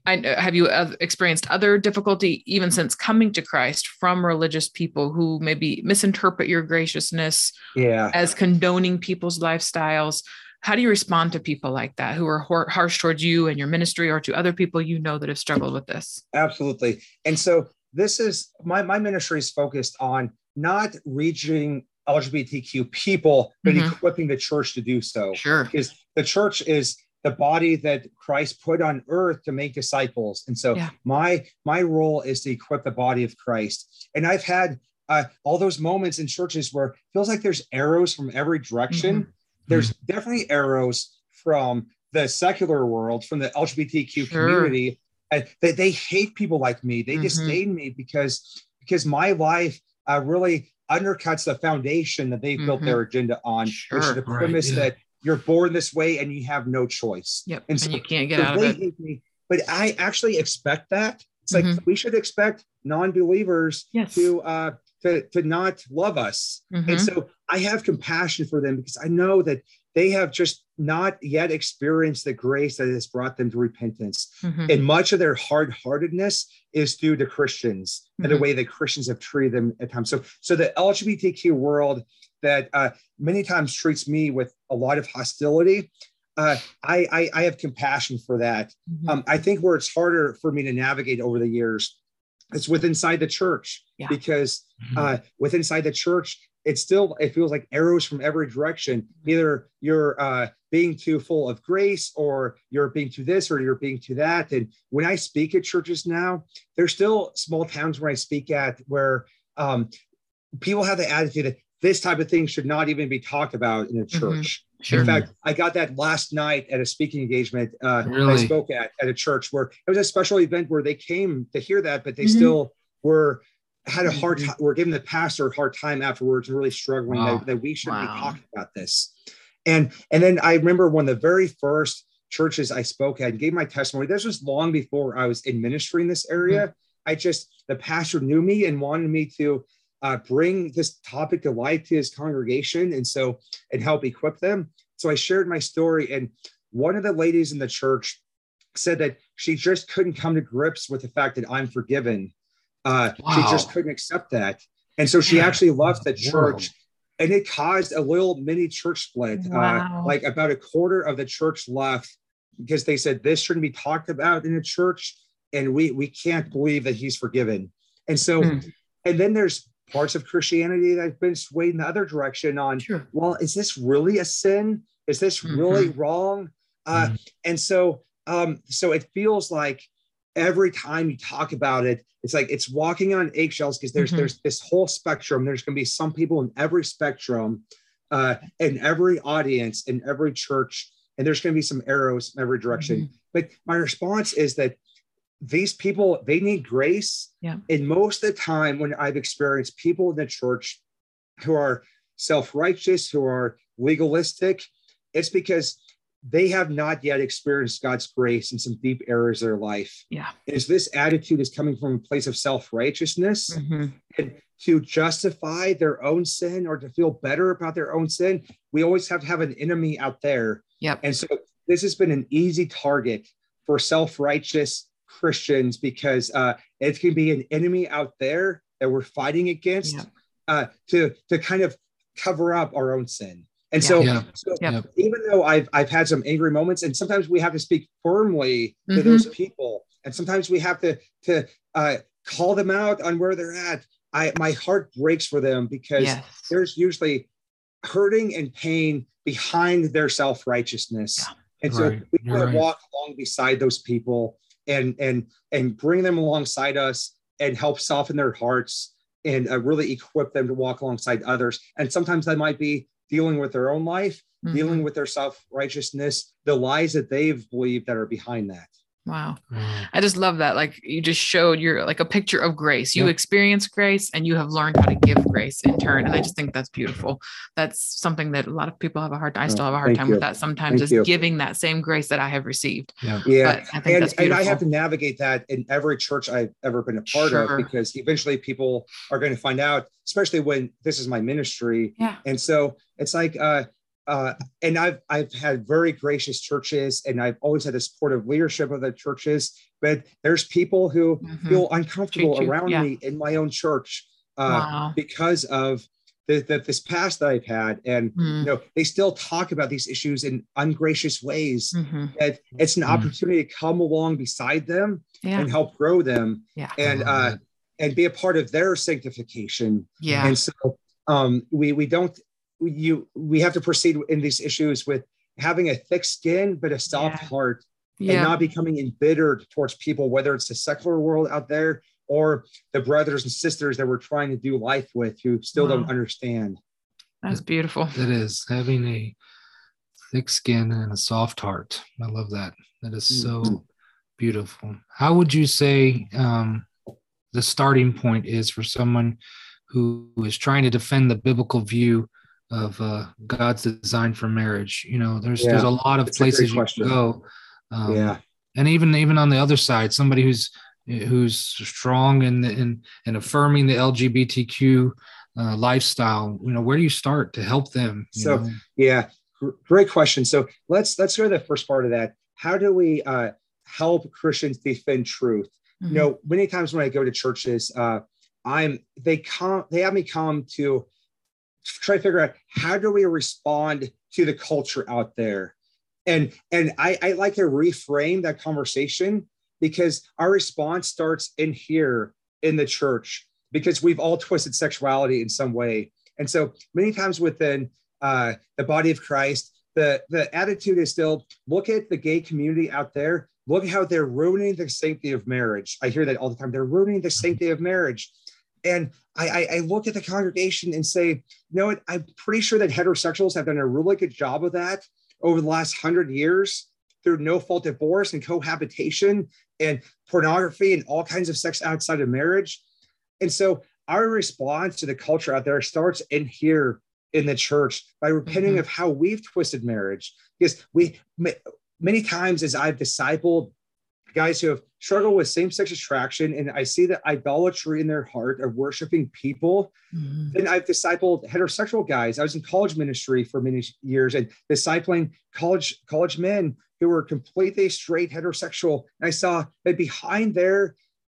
B: I, have you experienced other difficulty even since coming to Christ from religious people who maybe misinterpret your graciousness
C: yeah.
B: as condoning people's lifestyles? How do you respond to people like that who are harsh towards you and your ministry or to other people you know that have struggled with this?
C: Absolutely. And so this is my, my ministry is focused on not reaching LGBTQ people, but mm-hmm. equipping the church to do so.
B: Sure.
C: Because the church is the body that Christ put on earth to make disciples. And so yeah. my my role is to equip the body of Christ. And I've had uh, all those moments in churches where it feels like there's arrows from every direction. Mm-hmm. There's mm-hmm. definitely arrows from the secular world, from the LGBTQ sure. community. And they, they hate people like me. They mm-hmm. disdain me because because my life uh, really undercuts the foundation that they've built their mm-hmm. agenda on, sure. which is the premise right, yeah. that you're born this way and you have no choice.
B: Yep. And, so, and you can't get so out of it. Me,
C: but I actually expect that. It's like mm-hmm. we should expect non-believers yes. to uh to, to not love us. Mm-hmm. And so I have compassion for them because I know that they have just not yet experienced the grace that has brought them to repentance. Mm-hmm. And much of their hard heartedness is due to Christians and the mm-hmm. way that Christians have treated them at times. So, so the LGBTQ world that uh, many times treats me with a lot of hostility. Uh, I, I, I have compassion for that. Mm-hmm. Um, I think where it's harder for me to navigate over the years, it's with inside the church yeah. because mm-hmm. uh, with inside the church, it still it feels like arrows from every direction. Mm-hmm. Either you're uh, being too full of grace, or you're being too this, or you're being too that. And when I speak at churches now, there's still small towns where I speak at where um, people have the attitude that this type of thing should not even be talked about in a mm-hmm. church. Mm-hmm. Sure. In fact, I got that last night at a speaking engagement uh, really? I spoke at at a church where it was a special event where they came to hear that, but they mm-hmm. still were had a hard mm-hmm. time. Were giving the pastor a hard time afterwards, and really struggling wow. that, that, we shouldn't wow. be talking about this. And and then I remember one of the very first churches I spoke at and gave my testimony. This was long before I was in ministry in this area. Mm-hmm. I just the pastor knew me and wanted me to uh, bring this topic to light to his congregation and so and help equip them so i shared my story and one of the ladies in the church said that she just couldn't come to grips with the fact that i'm forgiven uh, wow. she just couldn't accept that and so she actually left the church and it caused a little mini church split uh, wow. uh, like about a quarter of the church left because they said this shouldn't be talked about in a church and we we can't believe that he's forgiven and so hmm. and then there's parts of Christianity that have been swayed in the other direction on, sure. well, is this really a sin? Is this mm-hmm. really wrong? Uh, mm-hmm. And so, um, so it feels like every time you talk about it, it's like it's walking on eggshells because there's mm-hmm. there's this whole spectrum. There's going to be some people in every spectrum, uh, in every audience, in every church, and there's going to be some arrows in every direction. Mm-hmm. But my response is that these people they need grace
B: yeah
C: and most of the time when i've experienced people in the church who are self-righteous who are legalistic it's because they have not yet experienced god's grace in some deep areas of their life
B: yeah
C: is this attitude is coming from a place of self-righteousness mm-hmm. and to justify their own sin or to feel better about their own sin we always have to have an enemy out there
B: yeah
C: and so this has been an easy target for self-righteous Christians because uh, it can be an enemy out there that we're fighting against yeah. uh, to to kind of cover up our own sin. And yeah. so, yeah. so yeah. even though I've I've had some angry moments, and sometimes we have to speak firmly to mm-hmm. those people, and sometimes we have to to uh, call them out on where they're at. I my heart breaks for them because
B: Yes.
C: there's usually hurting and pain behind their self-righteousness.
B: Yeah.
C: And so
A: Right.
C: we
A: You're
C: want
A: right.
C: walk along beside those people and and and bring them alongside us and help soften their hearts and uh, really equip them to walk alongside others. And sometimes that might be dealing with their own life,
B: Mhm.
C: dealing with their self-righteousness, the lies that they've believed that are behind that.
B: Wow.
A: Wow.
B: I just love that. Like you just showed you're like a picture of grace. You
A: Yeah.
B: experience grace and you have learned how to give grace in turn. And I just think that's beautiful. That's something that a lot of people have a hard time. I
C: Oh,
B: still have a hard
C: thank
B: time
C: you.
B: with that sometimes
C: Thank
B: is
C: you.
B: giving that same grace that I have received.
A: Yeah.
C: Yeah.
B: But I think
C: and,
B: that's
C: and. I have to navigate that in every church I've ever been a part
B: Sure.
C: of because eventually people are going to find out, especially when this is my ministry.
B: Yeah.
C: And so it's like, uh, uh, and I've I've had very gracious churches, and I've always had the supportive leadership of the churches. But there's people who
B: Mhm.
C: feel uncomfortable
B: Treat you-
C: around
B: yeah.
C: me in my own church uh,
B: wow.
C: because of the, the, this past that I've had, and
B: Mm,
C: you know they still talk about these issues in ungracious ways.
B: mhm.
C: That it's an
A: Mm.
C: opportunity to come along beside them
B: Yeah.
C: and help grow them
B: Yeah.
C: and uh and be a part of their sanctification
B: Yeah.
C: and so um we we don't we, you we have to proceed in these issues with having a thick skin but a soft
B: Yeah.
C: heart and not becoming embittered towards people whether it's the secular world out there or the brothers and sisters that we're trying to do life with who still don't understand
B: That's beautiful.
A: That is having a thick skin and a soft heart. I love that. That is so
C: Mhm.
A: beautiful. How would you say um, the starting point is for someone who is trying to defend the biblical view of uh, God's design for marriage? You know, there's there's a lot of
C: That's
A: places you
C: question.
A: can go. Um,
C: yeah
A: and even even on the other side somebody who's who's strong in in, in affirming the lgbtq uh, lifestyle you know where do you start to help them you
C: So-
A: know?
C: Yeah, great question. So let's let's go to the first part of that. How do we uh, help Christians defend truth?
B: Mhm.
C: You know, many times when I go to churches, uh, I'm they come they have me come to try to figure out how do we respond to the culture out there, and and I, I like to reframe that conversation because our response starts in here in the church because we've all twisted sexuality in some way, and so many times within uh, the body of Christ, the the attitude is still look at the gay community out there. Look how they're ruining the sanctity of marriage. I hear that all the time. They're ruining the sanctity of marriage. And I, I, I look at the congregation and say, you know what? I'm pretty sure that heterosexuals have done a really good job of that over the last hundred years through no fault divorce and cohabitation and pornography and all kinds of sex outside of marriage. And so our response to the culture out there starts in here in the church by repenting
B: Mhm.
C: of how we've twisted marriage. Because we many times as I've discipled guys who have struggled with same-sex attraction and I see the idolatry in their heart of worshiping people,
B: Mhm.
C: then I've discipled heterosexual guys. I was in college ministry for many years and discipling college college men who were completely straight heterosexual. And I saw that behind their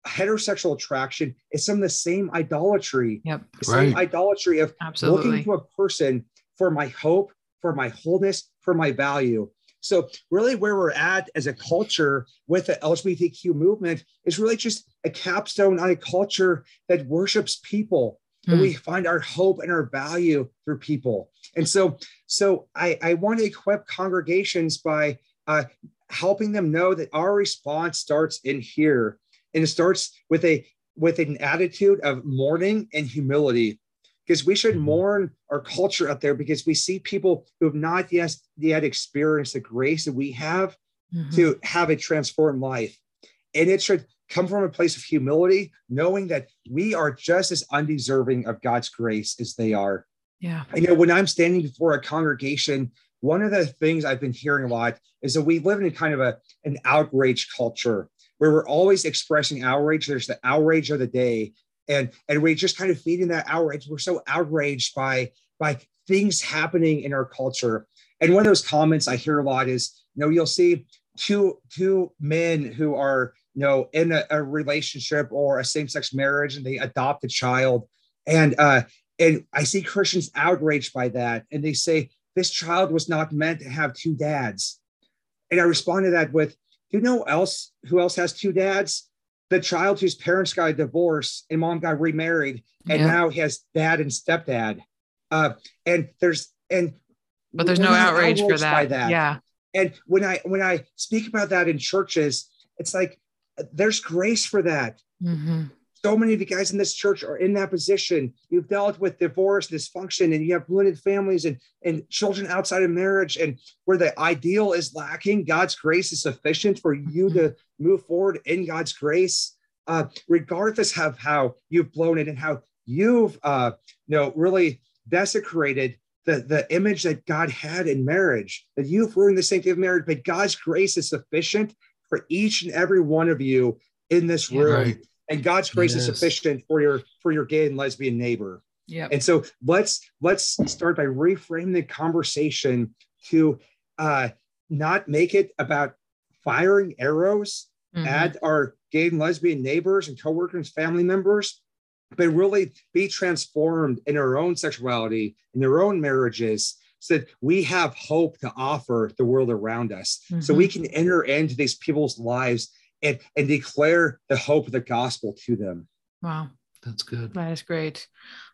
C: heterosexual attraction is some of the same idolatry,
B: Yep.
C: the same idolatry of
B: Absolutely.
C: looking to a person for my hope, for my wholeness, for my value. So, really, where we're at as a culture with the LGBTQ movement is really just a capstone on a culture that worships people. And
B: Mm.
C: we find our hope and our value through people. And so, so I, I want to equip congregations by uh, helping them know that our response starts in here, and it starts with a with an attitude of mourning and humility because we should
A: Mhm.
C: mourn our culture out there because we see people who have not yet, yet experienced the grace that we have
B: Mhm.
C: to have a transformed life. And it should come from a place of humility, knowing that we are just as undeserving of God's grace as they are.
B: Yeah.
C: I know when I'm standing before a congregation, one of the things I've been hearing a lot is that we live in kind of a, an outrage culture where we're always expressing outrage. There's the outrage of the day. And, and we just kind of feed in that outrage. We're so outraged by, by things happening in our culture. And one of those comments I hear a lot is, you know, you'll see two, two men who are, you know, in a, a relationship or a same-sex marriage and they adopt a child. And uh, and I see Christians outraged by that. And they say, this child was not meant to have two dads. And I respond to that with, do you know else who else has two dads? The child whose parents got a divorce and mom got remarried and
B: Yeah.
C: now he has dad and stepdad uh and there's and
B: But there's no outrage for
C: outraged
B: that. Yeah.
C: and when i when i speak about that in churches it's like there's grace for that
B: hmm
C: so many of you guys in this church are in that position. You've dealt with divorce, dysfunction, and you have blended families and, and children outside of marriage, and where the ideal is lacking, God's grace is sufficient for you to move forward in God's grace, uh, regardless of how you've blown it and how you've, uh, you know, really desecrated the, the image that God had in marriage, that you've ruined the sanctity of marriage, but God's grace is sufficient for each and every one of you in this room
A: Right.
C: and God's grace is sufficient for your for your gay and lesbian neighbor.
B: Yep.
C: And so let's let's start by reframing the conversation to uh, not make it about firing arrows
B: Mhm.
C: at our gay and lesbian neighbors and coworkers, family members, but really be transformed in our own sexuality, in their own marriages, so that we have hope to offer the world around us. So we can enter into these people's lives and, and declare the hope of the gospel to them.
B: Wow.
A: That's good.
B: That is great.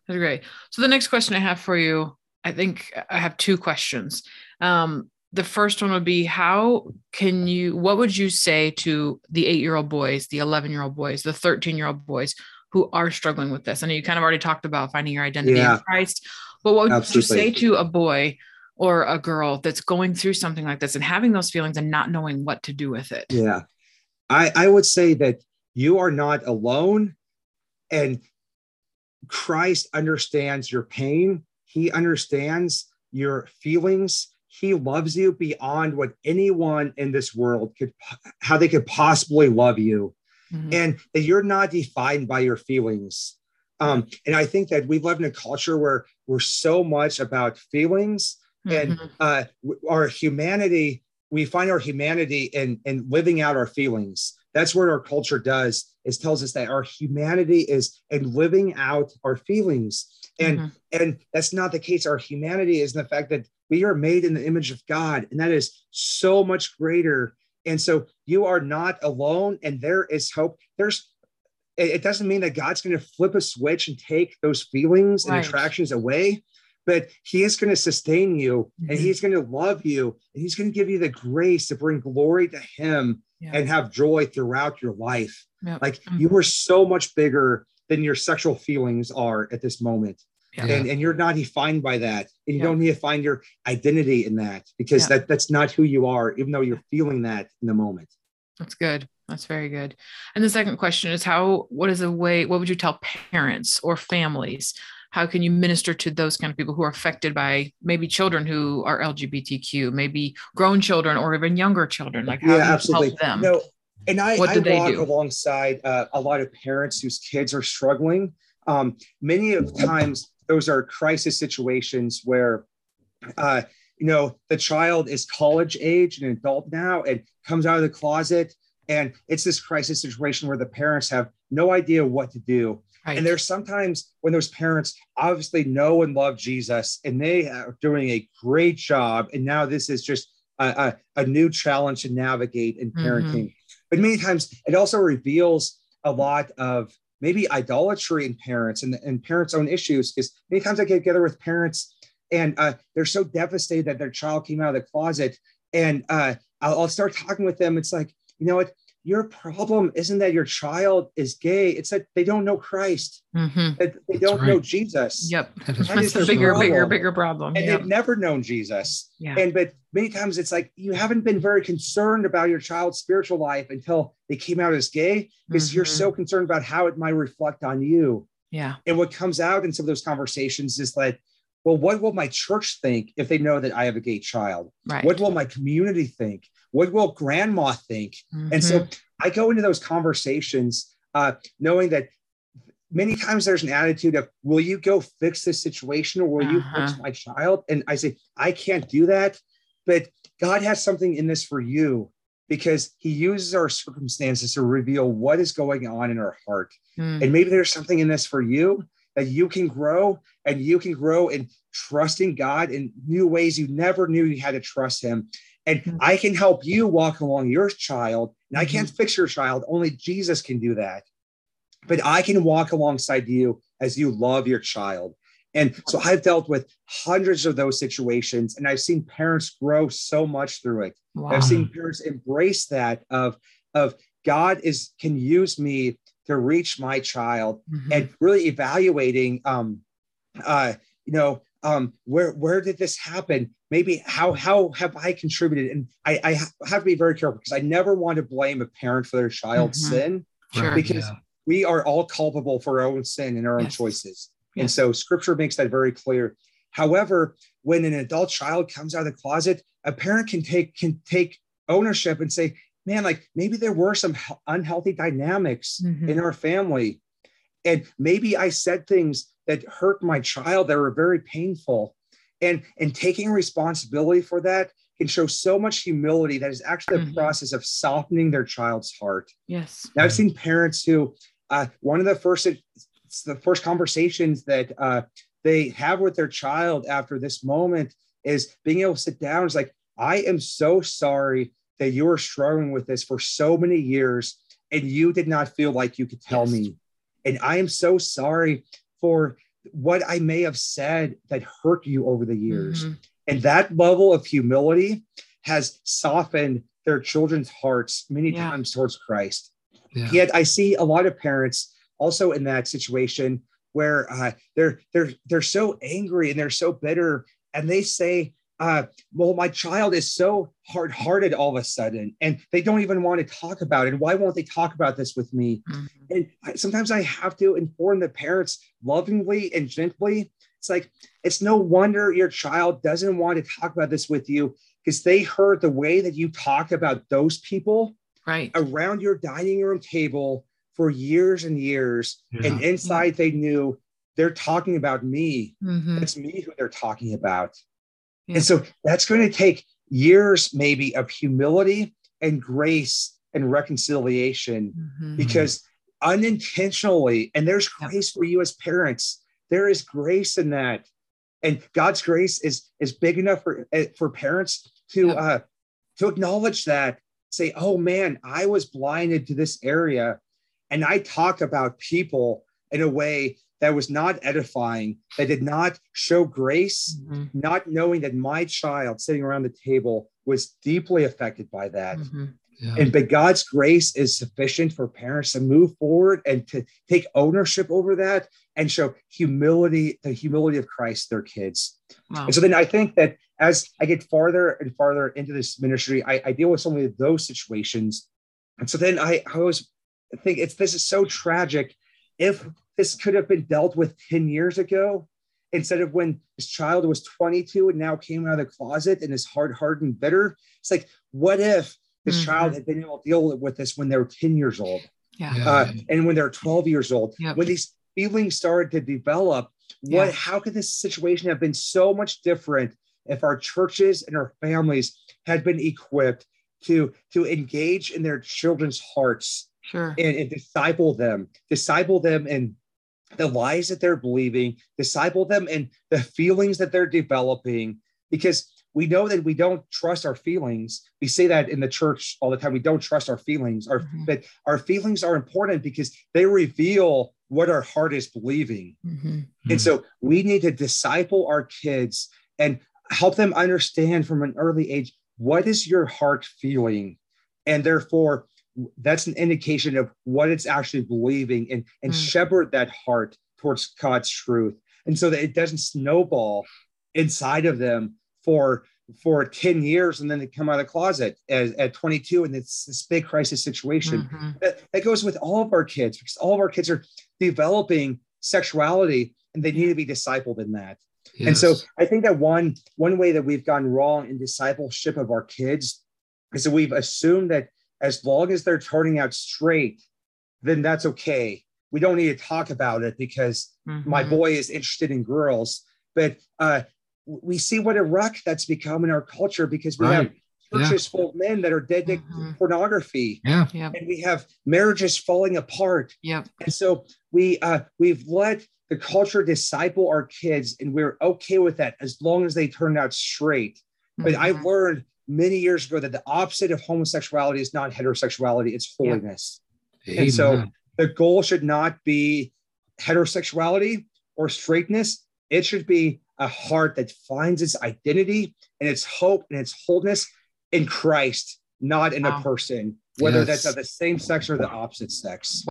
B: That's great. So the next question I have for you, I think I have two questions. Um, the first one would be how can you what would you say to the eight-year-old boys, the 11-year-old boys, the 13-year-old boys who are struggling with this? I know you kind of already talked about finding your identity
C: Yeah.
B: in Christ, but what would
C: Absolutely.
B: you say to a boy or a girl that's going through something like this and having those feelings and not knowing what to do with it?
C: Yeah. I, I would say that you are not alone and Christ understands your pain. He understands your feelings. He loves you beyond what anyone in this world could, how they could possibly love you.
B: Mhm.
C: and that you're not defined by your feelings. Um, and I think that we live in a culture where we're so much about feelings and
B: Mhm.
C: uh, our humanity. We find our humanity in in living out our feelings. That's what our culture does. Is tells us that our humanity is in living out our feelings, and
B: Mhm.
C: and that's not the case. Our humanity is in the fact that we are made in the image of God, and that is so much greater. And so you are not alone, and there is hope. There's it doesn't mean that God's going to flip a switch and take those feelings and attractions away, but He is going to sustain you and
B: Mhm.
C: He's going to love you and He's going to give you the grace to bring glory to Him
B: Yeah.
C: and have joy throughout your life.
B: Yep.
C: Like
B: Mhm.
C: you are so much bigger than your sexual feelings are at this moment.
B: Yeah.
C: And, and you're not defined by that. And you
B: Yeah.
C: don't need to find your identity in that because
B: Yeah.
C: that, that's not who you are, even though you're feeling that in the moment.
B: That's good. That's very good. And the second question is how what is a way what would you tell parents or families? How can you minister to those kind of people who are affected by maybe children who are LGBTQ, maybe grown children or even younger children? Like how
C: yeah,
B: do you
C: absolutely.
B: help them?
C: No, and I,
B: What
C: I
B: they
C: walk
B: do?
C: alongside uh, a lot of parents whose kids are struggling. Um, many of times, those are crisis situations where, uh, you know, the child is college age, and an adult now, and comes out of the closet, and it's this crisis situation where the parents have no idea what to do.
B: Right.
C: And there's sometimes when those parents obviously know and love Jesus and they are doing a great job. And now this is just a, a, a new challenge to navigate in
B: Mhm.
C: parenting. But many times it also reveals a lot of maybe idolatry in parents and, and parents' own issues. Because many times I get together with parents and uh, they're so devastated that their child came out of the closet. And uh, I'll, I'll start talking with them. It's like, you know what? Your problem isn't that your child is gay. It's that they don't know Christ,
B: Mhm.
C: that they
A: That's
C: don't
A: right.
C: know Jesus.
B: Yep.
A: That is
C: That
B: That's the
C: their
B: bigger, bigger,
C: problem.
B: bigger problem.
C: And
B: Yep.
C: they've never known Jesus.
B: Yeah.
C: And but many times it's like you haven't been very concerned about your child's spiritual life until they came out as gay because you're
B: Mhm.
C: so concerned about how it might reflect on you.
B: Yeah.
C: And what comes out in some of those conversations is like, well, what will my church think if they know that I have a gay child?
B: Right.
C: What will my community think? What will grandma think? And
B: Mhm.
C: so I go into those conversations uh, knowing that many times there's an attitude of, will you go fix this situation or will you fix
B: Uh-huh.
C: my child? And I say, I can't do that. But God has something in this for you because he uses our circumstances to reveal what is going on in our heart.
B: Mm.
C: And maybe there's something in this for you that you can grow and you can grow in trusting God in new ways you never knew you had to trust him. And
B: Mhm.
C: I can help you walk along your child. And I can't
B: Mm-hmm.
C: fix your child. Only Jesus can do that. But I can walk alongside you as you love your child. And so I've dealt with hundreds of those situations, and I've seen parents grow so much through it.
B: Wow.
C: I've seen parents embrace that of, of God is can use me to reach my child
B: Mhm.
C: and really evaluating um uh you know um where where did this happen maybe how how have i contributed and i i have to be very careful because i never want to blame a parent for their child's
B: Mhm.
C: sin
B: Sure.
C: because we are all culpable for our own sin and our own
B: Yes.
C: choices and so scripture makes that very clear however when an adult child comes out of the closet a parent can take can take ownership and say man like maybe there were some unhealthy dynamics
B: Mhm.
C: in our family and maybe i said things that hurt my child that were very painful and and taking responsibility for that can show so much humility that is actually the
B: Mhm.
C: process of softening their child's heart
B: Yes.
C: now, I've seen parents who uh, one of the first the first conversations that uh, they have with their child after this moment is being able to sit down. It's like, I am so sorry that you were struggling with this for so many years and you did not feel like you could tell
B: Yes.
C: me. And I am so sorry for what I may have said that hurt you over the years.
B: Mhm.
C: And that level of humility has softened their children's hearts many
B: Yeah.
C: times towards Christ.
A: Yeah.
C: Yet I see a lot of parents also in that situation where uh, they're they're they're so angry and they're so bitter, and they say, uh, "Well, my child is so hard-hearted all of a sudden, and they don't even want to talk about it. Why won't they talk about this with me?"
B: Mhm.
C: And I, sometimes I have to inform the parents lovingly and gently. It's like it's no wonder your child doesn't want to talk about this with you because they heard the way that you talk about those people
B: Right.
C: around your dining room table for years and years. And
A: Yeah.
C: inside they knew they're talking about me.
B: Mhm.
C: It's me who they're talking about.
B: Yeah.
C: And so that's going to take years, maybe, of humility and grace and reconciliation
B: Mhm.
C: because unintentionally, and there's grace for you as parents. There is grace in that. And God's grace is is big enough for eh, for parents to uh to acknowledge that, say, oh man, I was blinded to this area. And I talk about people in a way that was not edifying, that did not show grace,
B: Mhm.
C: not knowing that my child sitting around the table was deeply affected by that.
B: Mhm.
A: Yeah.
C: And but God's grace is sufficient for parents to move forward and to take ownership over that and show humility, the humility of Christ, their kids.
B: Wow.
C: And so then I think that as I get farther and farther into this ministry, I, I deal with so many of those situations. And so then I, I always think it's this is so tragic. If this could have been dealt with 10 years ago, instead of when this child was 22 and now came out of the closet and is hard hardened bitter, it's like, what if this
B: Mhm.
C: child had been able to deal with this when they were 10 years old?
B: Yeah.
A: Yeah.
C: uh, and when they're 12 years old,
B: Yep.
C: when these feelings started to develop, what
B: Yeah.
C: how could this situation have been so much different if our churches and our families had been equipped to to engage in their children's hearts
B: Sure.
C: and, and disciple them, disciple them in the lies that they're believing, disciple them and the feelings that they're developing, because we know that we don't trust our feelings. We say that in the church all the time. We don't trust our feelings. Our
B: Mhm.
C: but our feelings are important because they reveal what our heart is believing.
B: Mhm.
C: And so we need to disciple our kids and help them understand from an early age what is your heart feeling? And therefore, that's an indication of what it's actually believing and, and
B: Mm.
C: shepherd that heart towards God's truth. And so that it doesn't snowball inside of them for for 10 years and then they come out of the closet as, at 22 and it's this big crisis situation
B: Mhm.
C: that, that goes with all of our kids because all of our kids are developing sexuality and they need to be discipled in that and so i think that one one way that we've gone wrong in discipleship of our kids is that we've assumed that as long as they're turning out straight then that's okay we don't need to talk about it because my
B: Mhm.
C: boy is interested in girls but uh, we see what a wreck that's become in our culture because we have
A: Right. Yeah.
C: churches full of men that are addicted to
B: Mhm.
C: pornography
A: Yeah.
B: Yep.
C: and we have marriages falling apart
B: Yep.
C: and so we uh we've let the culture disciple our kids and we're okay with that as long as they turn out straight but i've
B: Mhm.
C: learned many years ago that the opposite of homosexuality is not heterosexuality, it's holiness. Yeah. And so the goal should not be heterosexuality or straightness. It should be a heart that finds its identity and its hope and its wholeness in Christ, not in wow. a person, whether yes. that's of the same sex or the opposite sex.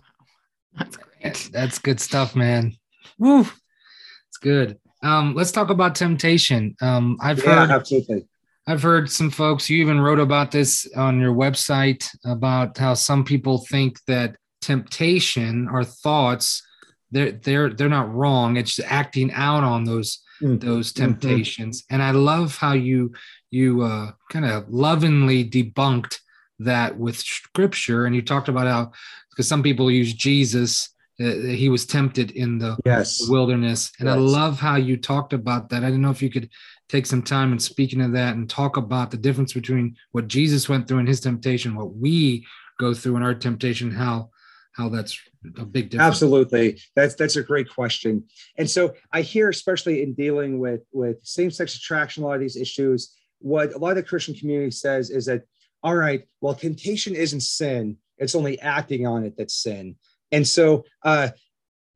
A: That's great. That's good stuff, man. Woo. It's good. Um, let's talk about temptation. Um, I've yeah, heard absolutely. I've heard some folks, you even wrote about this on your website about how some people think that temptation or thoughts, they're they're they're not wrong. It's acting out on those mm-hmm. those temptations. Mm-hmm. And I love how you you uh, kind of lovingly debunked that with scripture. And you talked about how because some people use Jesus uh, he was tempted in the yes. wilderness. And yes. I love how you talked about that. I don't know if you could take some time and speaking of that and talk about the difference between what Jesus went through in his temptation, what we go through in our temptation, how how that's a big difference.
C: Absolutely. That's that's a great question. And so I hear, especially in dealing with with same-sex attraction, a lot of these issues, what a lot of the Christian community says is that, all right, well, temptation isn't sin, it's only acting on it that's sin. And so, uh,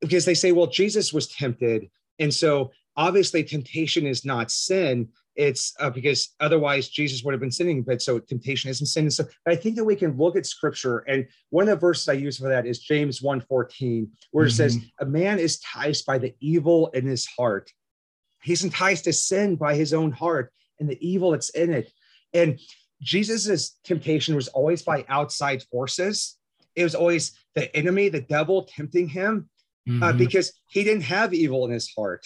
C: because they say, well, Jesus was tempted. And so, obviously, temptation is not sin. It's uh, because otherwise Jesus would have been sinning. But so temptation isn't sin. So I think that we can look at scripture. And one of the verses I use for that is James 1 14, where it mm-hmm. says, A man is enticed by the evil in his heart. He's enticed to sin by his own heart and the evil that's in it. And Jesus's temptation was always by outside forces it was always the enemy, the devil tempting him uh, mm-hmm. uh, because he didn't have evil in his heart.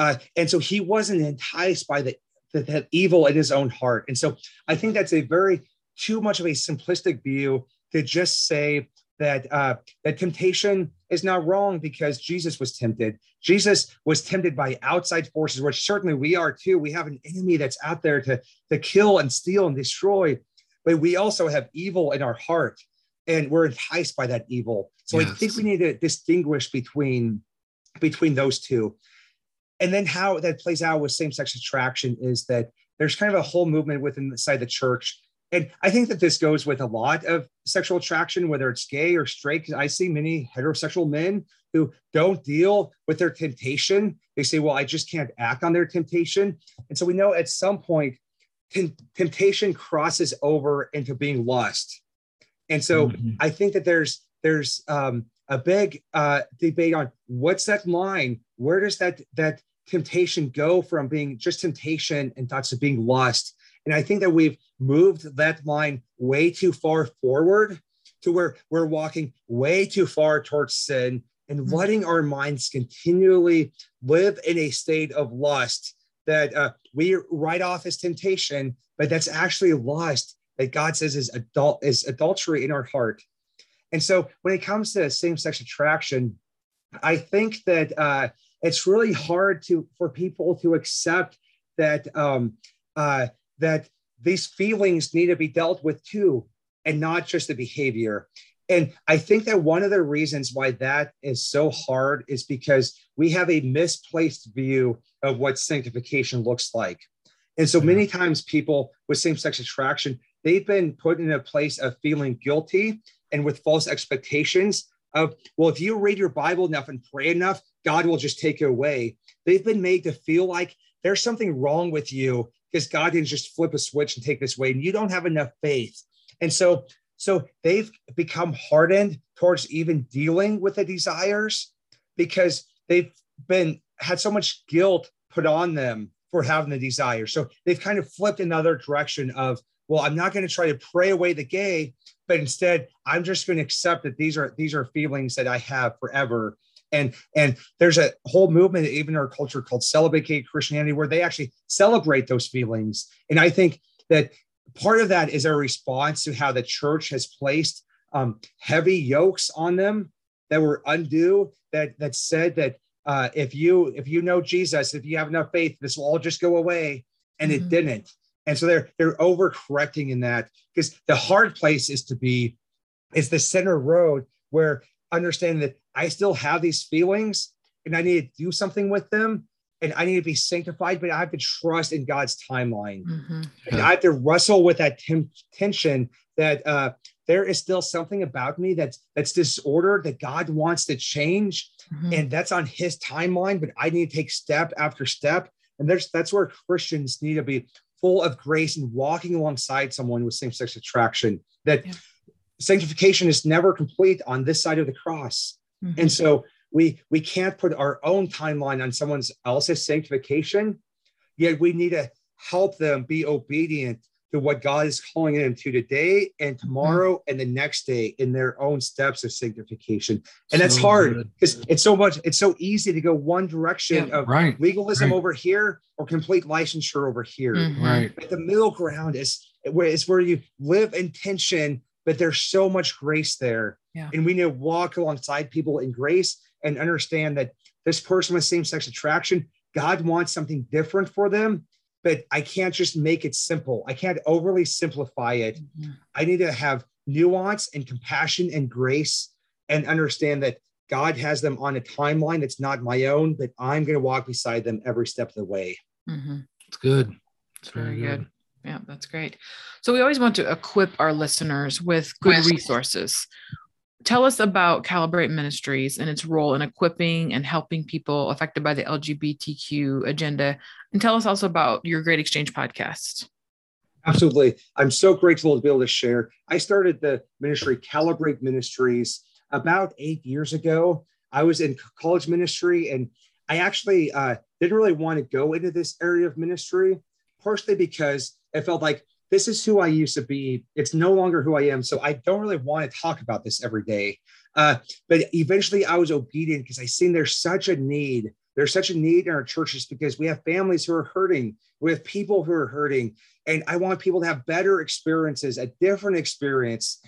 C: Uh, and so he wasn't enticed by the, the, that evil in his own heart. And so I think that's a very too much of a simplistic view to just say that uh, that temptation is not wrong because Jesus was tempted. Jesus was tempted by outside forces, which certainly we are too. We have an enemy that's out there to, to kill and steal and destroy, but we also have evil in our heart and we're enticed by that evil. So yes. I think we need to distinguish between between those two. And then how that plays out with same-sex attraction is that there's kind of a whole movement within the side of the church. And I think that this goes with a lot of sexual attraction, whether it's gay or straight. Because I see many heterosexual men who don't deal with their temptation. They say, well, I just can't act on their temptation. And so we know at some point, temptation crosses over into being lust. And so mm-hmm. I think that there's there's um, a big uh, debate on what's that line? Where does that that temptation go from being just temptation and thoughts of being lust? And I think that we've moved that line way too far forward to where we're walking way too far towards sin and mm-hmm. letting our minds continually live in a state of lust that uh, we write off as temptation, but that's actually lust that God says is adult is adultery in our heart. And so when it comes to same-sex attraction, I think that uh, it's really hard to for people to accept that um, uh, that these feelings need to be dealt with too, and not just the behavior. And I think that one of the reasons why that is so hard is because we have a misplaced view of what sanctification looks like. And so many times people with same sex attraction, they've been put in a place of feeling guilty and with false expectations of, well, if you read your Bible enough and pray enough, God will just take it away. They've been made to feel like there's something wrong with you because God didn't just flip a switch and take this away, and you don't have enough faith. And so, so they've become hardened towards even dealing with the desires because they've been had so much guilt put on them for having the desire. So they've kind of flipped another direction of, well, I'm not going to try to pray away the gay, but instead I'm just going to accept that these are these are feelings that I have forever. And and there's a whole movement even in our culture called celibate Christianity where they actually celebrate those feelings. And I think that part of that is a response to how the church has placed um, heavy yokes on them that were undue that that said that uh, if you if you know Jesus, if you have enough faith, this will all just go away, and mm-hmm. it didn't. And so they're they're overcorrecting in that because the hard place is to be is the center road where understanding that I still have these feelings and I need to do something with them. and I need to be sanctified, but I have to trust in God's timeline.
B: Mhm.
C: And I have to wrestle with that tension that uh, there is still something about me that's that's disordered that God wants to change,
B: Mhm.
C: and that's on His timeline. But I need to take step after step, and there's that's where Christians need to be full of grace and walking alongside someone with same-sex attraction. That
B: Yeah.
C: sanctification is never complete on this side of the cross.
B: Mhm.
C: And so we we can't put our own timeline on someone else's sanctification, yet we need to help them be obedient to what God is calling them to today and tomorrow and the next day in their own steps of sanctification. And that's hard because it's so much, it's so easy to go one direction
B: Yeah.
C: of
A: Right.
C: legalism
A: Right.
C: over here or complete licensure over here.
B: Mhm.
A: Right.
C: But the middle ground is where it's where you live in tension, but there's so much grace there.
B: Yeah.
C: And we need to walk alongside people in grace and understand that this person with same-sex attraction, God wants something different for them, but I can't just make it simple. I can't overly simplify it.
B: Mhm.
C: I need to have nuance and compassion and grace and understand that God has them on a timeline that's not my own, but I'm going to walk beside them every step of the way.
B: Mhm.
A: It's good. It's
B: Very
A: very
B: good.
A: good.
B: Yeah, that's great. So we always want to equip our listeners with good resources. Tell us about Calibrate Ministries and its role in equipping and helping people affected by the LGBTQ agenda. And tell us also about your Great Exchange podcast.
C: Absolutely. I'm so grateful to be able to share. I started the ministry, Calibrate Ministries, about eight years ago. I was in college ministry and I actually uh, didn't really want to go into this area of ministry, partially because it felt like this is who I used to be. It's no longer who I am. So I don't really want to talk about this every day. Uh, but eventually I was obedient because I seen there's such a need. There's such a need in our churches because we have families who are hurting. We have people who are hurting. And I want people to have better experiences, a different experience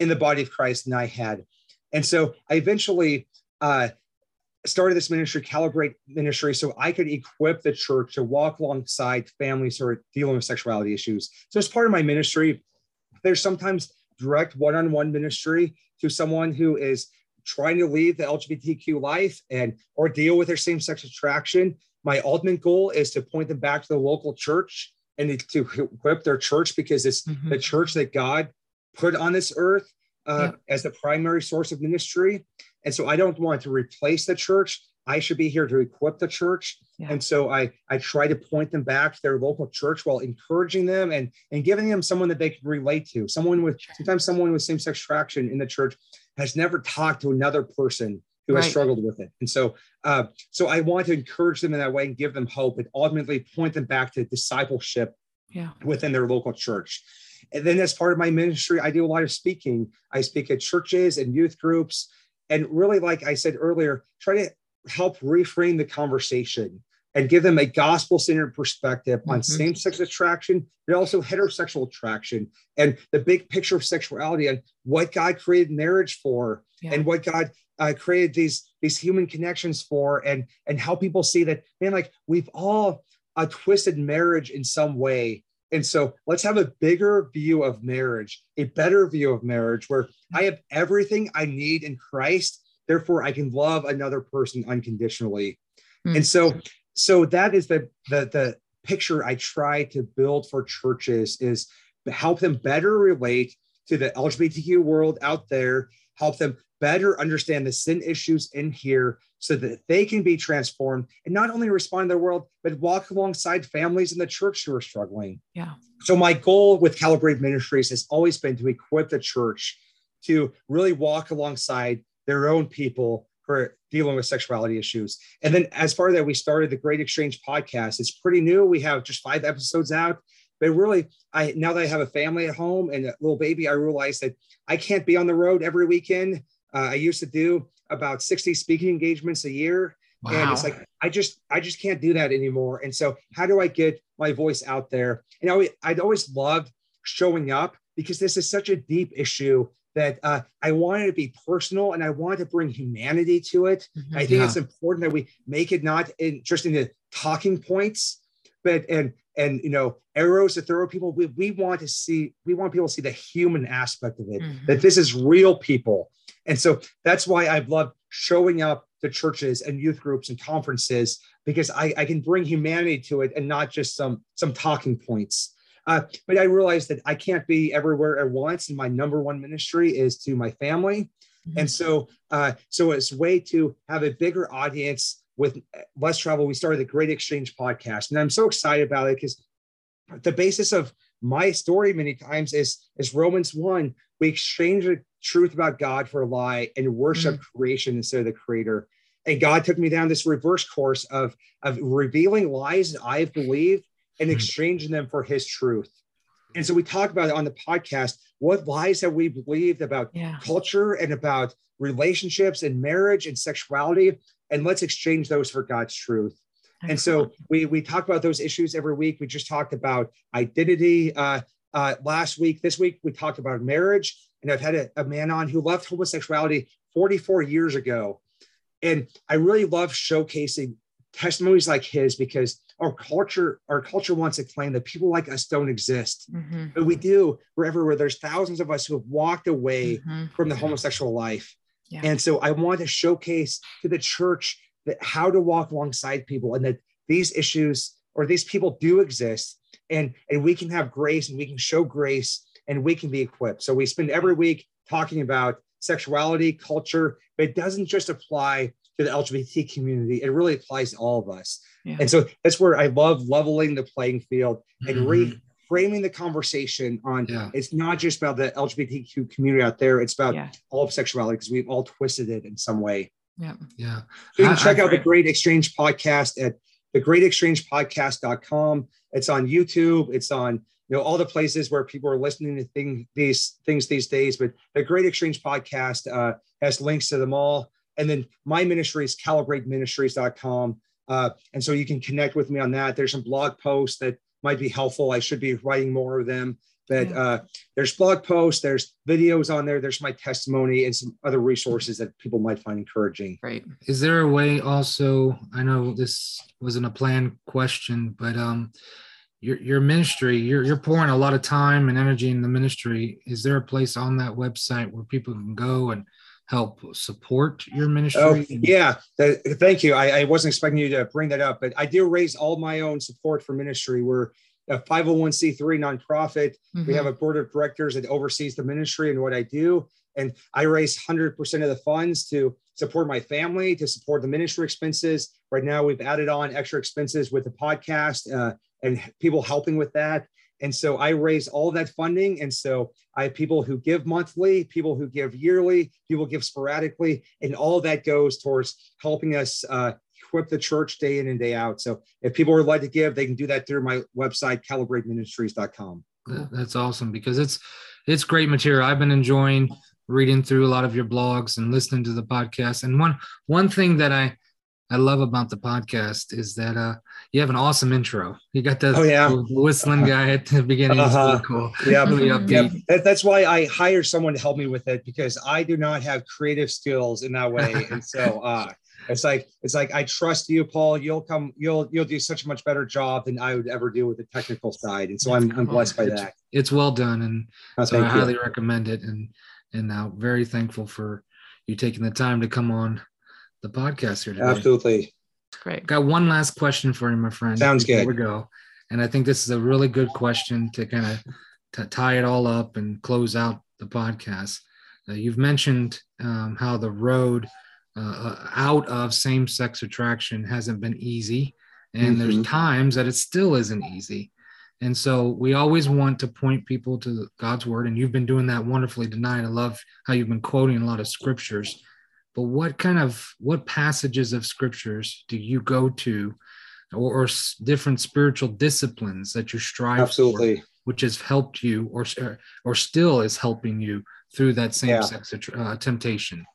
C: in the body of Christ than I had. And so I eventually uh, started this ministry, Calibrate Ministry, so I could equip the church to walk alongside families who are dealing with sexuality issues. So, as part of my ministry, there's sometimes direct one on one ministry to someone who is trying to leave the LGBTQ life and or deal with their same sex attraction. My ultimate goal is to point them back to the local church and to equip their church because it's
B: Mhm.
C: the church that God put on this earth uh,
B: Yep.
C: as the primary source of ministry. And so I don't want to replace the church. I should be here to equip the church.
B: Yeah.
C: And so I, I try to point them back to their local church while encouraging them and, and giving them someone that they can relate to. Someone with sometimes someone with same-sex attraction in the church has never talked to another person who has struggled with it. And so uh, so I want to encourage them in that way and give them hope and ultimately point them back to discipleship
B: Yeah.
C: within their local church. And then, as part of my ministry, I do a lot of speaking. I speak at churches and youth groups. And really, like I said earlier, try to help reframe the conversation and give them a gospel centered perspective on
B: Mhm.
C: same sex attraction, but also heterosexual attraction and the big picture of sexuality and what God created marriage for
B: Yeah.
C: and what God uh, created these these human connections for and and how people see that man like we've all uh, twisted marriage in some way and so let's have a bigger view of marriage a better view of marriage where i have everything i need in christ therefore i can love another person unconditionally
B: Mm.
C: and so so that is the the the picture i try to build for churches is help them better relate to the lgbtq world out there help them better understand the sin issues in here so that they can be transformed and not only respond to the world, but walk alongside families in the church who are struggling.
B: Yeah.
C: So, my goal with Calibrate Ministries has always been to equip the church to really walk alongside their own people who are dealing with sexuality issues. And then, as part of that, we started the Great Exchange podcast. It's pretty new. We have just five episodes out. But really, I now that I have a family at home and a little baby, I realize that I can't be on the road every weekend. Uh, I used to do about 60 speaking engagements a year. And it's like, I just, I just can't do that anymore. And so how do I get my voice out there? And I, always- I'd always loved showing up because this is such a deep issue that uh, I wanted to be personal and I wanted to bring humanity to it.
B: Mhm.
C: I think
A: Yeah.
C: it's important that we make it not in, just into talking points, but and and you know arrows to throw people. We, we want to see we want people to see the human aspect of it.
B: Mhm.
C: That this is real people, and so that's why I've loved showing up to churches and youth groups and conferences because I, I can bring humanity to it and not just some some talking points. Uh, but I realized that I can't be everywhere at once, and my number one ministry is to my family. Mm-hmm. And so, uh, so it's a way to have a bigger audience with less travel. We started the Great Exchange podcast, and I'm so excited about it because the basis of my story many times is is Romans one. We exchange truth about God for a lie and worship mm-hmm. creation instead of the Creator. And God took me down this reverse course of of revealing lies that I've believed and mm-hmm. exchanging them for His truth. And so we talk about it on the podcast. What lies have we believed about yeah. culture and about relationships and marriage and sexuality? And let's exchange those for God's truth. And so we we talk about those issues every week. We just talked about identity uh, uh, last week. This week we talked about marriage, and I've had a, a man on who left homosexuality 44 years ago, and I really love showcasing testimonies like his because our culture our culture wants to claim that people like us don't exist mm-hmm. but we do we're everywhere there's thousands of us who have walked away mm-hmm. from the homosexual life yeah. and so i want to showcase to the church that how to walk alongside people and that these issues or these people do exist and and we can have grace and we can show grace and we can be equipped so we spend every week talking about sexuality culture but it doesn't just apply to the lgbt community it really applies to all of us yeah. and so that's where i love leveling the playing field and mm-hmm. reframing the conversation on yeah. it's not just about the lgbtq community out there it's about yeah. all of sexuality because we've all twisted it in some way
B: yeah.
A: Yeah.
C: So you can I, check I, out the Great Exchange podcast at the Great Exchange podcast.com. It's on YouTube. It's on you know all the places where people are listening to thing, these things these days. But the Great Exchange podcast uh, has links to them all. And then my ministry is calibrateministries.com. Uh, and so you can connect with me on that. There's some blog posts that might be helpful. I should be writing more of them. But uh, there's blog posts, there's videos on there, there's my testimony and some other resources that people might find encouraging.
B: Right.
A: Is there a way also? I know this wasn't a planned question, but um, your your ministry, you're you're pouring a lot of time and energy in the ministry. Is there a place on that website where people can go and help support your ministry? Oh,
C: yeah. thank you. I, I, wasn't expecting you to bring that up, but I do raise all my own support for ministry. We're a 501c3 nonprofit. Mm-hmm. We have a board of directors that oversees the ministry and what I do. And I raise 100% of the funds to support my family, to support the ministry expenses. Right now, we've added on extra expenses with the podcast uh, and people helping with that. And so I raise all that funding. And so I have people who give monthly, people who give yearly, people give sporadically, and all that goes towards helping us uh, equip the church day in and day out. So if people would like to give, they can do that through my website, calibrateministries.com.
A: That's awesome because it's it's great material. I've been enjoying reading through a lot of your blogs and listening to the podcast. And one one thing that I I love about the podcast is that uh, you have an awesome intro. You got the,
C: oh, yeah.
A: whistling guy at the beginning. Uh-huh. Cool.
C: Yeah, Really yeah. That's why I hire someone to help me with it because I do not have creative skills in that way. and so uh, it's like it's like I trust you, Paul. You'll come. You'll you'll do such a much better job than I would ever do with the technical side, and so I'm, I'm blessed by
A: it's,
C: that.
A: It's well done, and oh, so I you. highly recommend it. And and now very thankful for you taking the time to come on the podcast here today.
C: Absolutely.
B: Great.
A: Got one last question for you, my friend.
C: Sounds good.
A: we go. And I think this is a really good question to kind of to tie it all up and close out the podcast. Uh, you've mentioned um, how the road uh, out of same sex attraction hasn't been easy. And mm-hmm. there's times that it still isn't easy. And so we always want to point people to God's word. And you've been doing that wonderfully tonight. I love how you've been quoting a lot of scriptures. But what kind of what passages of scriptures do you go to or, or different spiritual disciplines that you strive
C: Absolutely.
A: for, which has helped you or, or still is helping you through that same yeah. sex uh, temptation?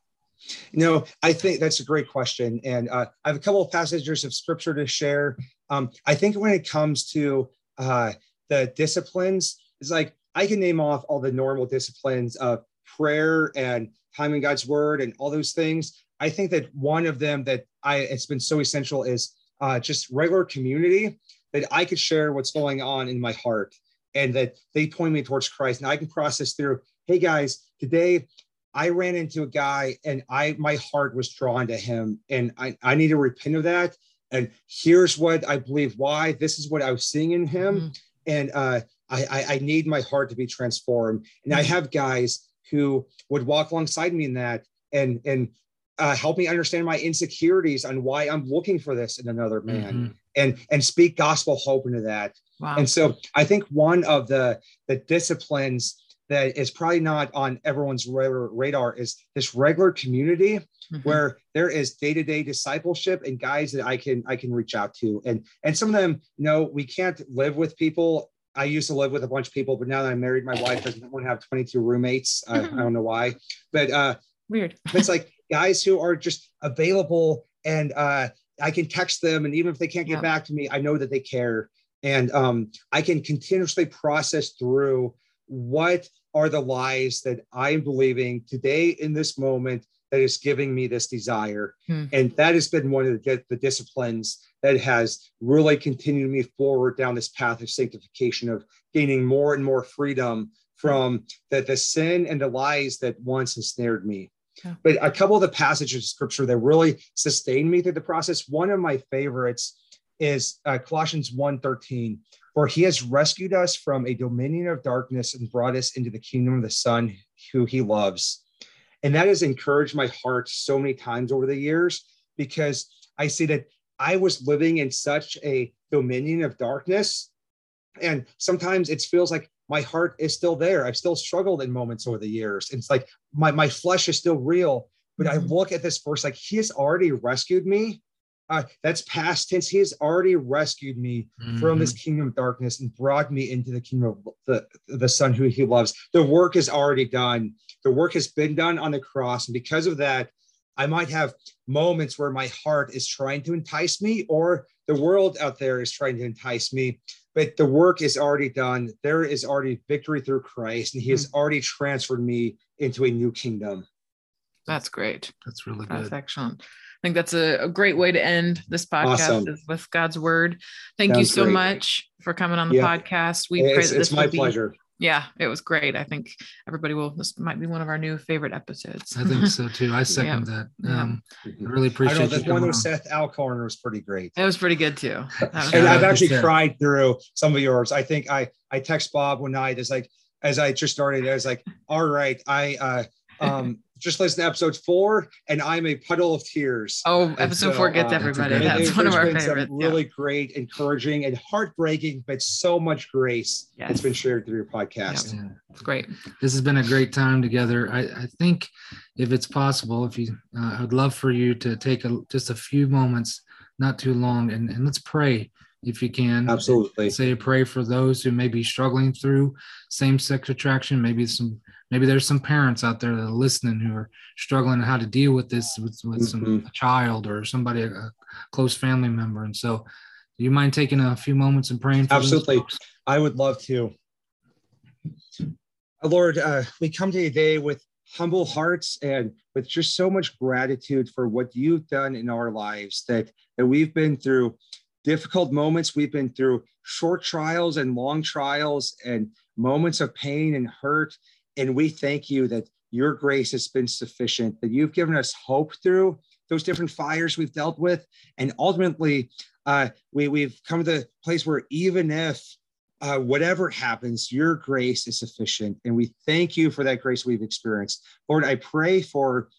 C: You know, I think that's a great question. And uh, I have a couple of passages of scripture to share. Um, I think when it comes to uh, the disciplines, it's like I can name off all the normal disciplines of prayer and time in God's word and all those things. I think that one of them that I it's been so essential is uh, just regular community that I could share what's going on in my heart and that they point me towards Christ. And I can process through, hey guys, today I ran into a guy and I my heart was drawn to him and I, I need to repent of that. And here's what I believe why. This is what I was seeing in him. Mm-hmm. And uh, I, I, I need my heart to be transformed. And I mm-hmm. have guys who would walk alongside me in that and and uh, help me understand my insecurities on why I'm looking for this in another man mm-hmm. and and speak gospel hope into that. Wow. And so I think one of the the disciplines that is probably not on everyone's radar is this regular community mm-hmm. where there is day-to-day discipleship and guys that I can I can reach out to and and some of them you know we can't live with people I used to live with a bunch of people but now that I'm married my wife doesn't want to have 22 roommates. Uh, I don't know why but uh
B: weird.
C: it's like guys who are just available and uh I can text them and even if they can't get yeah. back to me I know that they care. And um I can continuously process through what are the lies that I'm believing today in this moment that is giving me this desire. Hmm. And that has been one of the, the, disciplines that has really continued me forward down this path of sanctification, of gaining more and more freedom from the, the sin and the lies that once ensnared me. Yeah. But a couple of the passages of scripture that really sustained me through the process, one of my favorites is uh, Colossians 1.13, for he has rescued us from a dominion of darkness and brought us into the kingdom of the Son who he loves. And that has encouraged my heart so many times over the years because I see that I was living in such a dominion of darkness. And sometimes it feels like my heart is still there. I've still struggled in moments over the years. It's like my, my flesh is still real. But I mm-hmm. look at this verse like he has already rescued me uh, that's past tense. He has already rescued me mm-hmm. from this kingdom of darkness and brought me into the kingdom of the, the Son who he loves. The work is already done. The work has been done on the cross. And because of that, I might have moments where my heart is trying to entice me, or the world out there is trying to entice me. But the work is already done. There is already victory through Christ, and He has mm-hmm. already transferred me into a new kingdom.
B: That's great.
A: That's really
B: good. That's excellent I think that's a, a great way to end this podcast awesome. is with God's word. Thank Sounds you so great. much for coming on the yeah. podcast.
C: We it's, pray that this it's my be, pleasure.
B: Yeah, it was great. I think everybody will. This might be one of our new favorite episodes.
A: I think so too. I second yeah. that. Um, yeah. I really appreciate. I know
C: that one with Seth Alcorn was pretty great.
B: It was pretty good too.
C: and I've actually cried through some of yours. I think I I text Bob one night. It's like as I just started. I was like, all right, I uh um just listen to episode four, and I'm a puddle of tears.
B: Oh, episode so, four gets uh, everybody. That's one of our favorites.
C: Really yeah. great, encouraging, and heartbreaking, but so much grace yes. that's been shared through your podcast.
B: Yeah. It's great.
A: This has been a great time together. I, I think, if it's possible, if you, uh, I'd love for you to take a, just a few moments, not too long, and, and let's pray if you can.
C: Absolutely.
A: Say a pray for those who may be struggling through same-sex attraction, maybe some maybe there's some parents out there that are listening who are struggling how to deal with this with, with mm-hmm. some child or somebody a close family member. And so do you mind taking a few moments and praying
C: absolutely. i would love to. Uh, lord uh, we come to you today with humble hearts and with just so much gratitude for what you've done in our lives that that we've been through difficult moments. We've been through short trials and long trials and moments of pain and hurt and we thank you that your grace has been sufficient, that you've given us hope through those different fires we've dealt with. And ultimately, uh, we, we've come to the place where even if uh, whatever happens, your grace is sufficient. And we thank you for that grace we've experienced. Lord, I pray for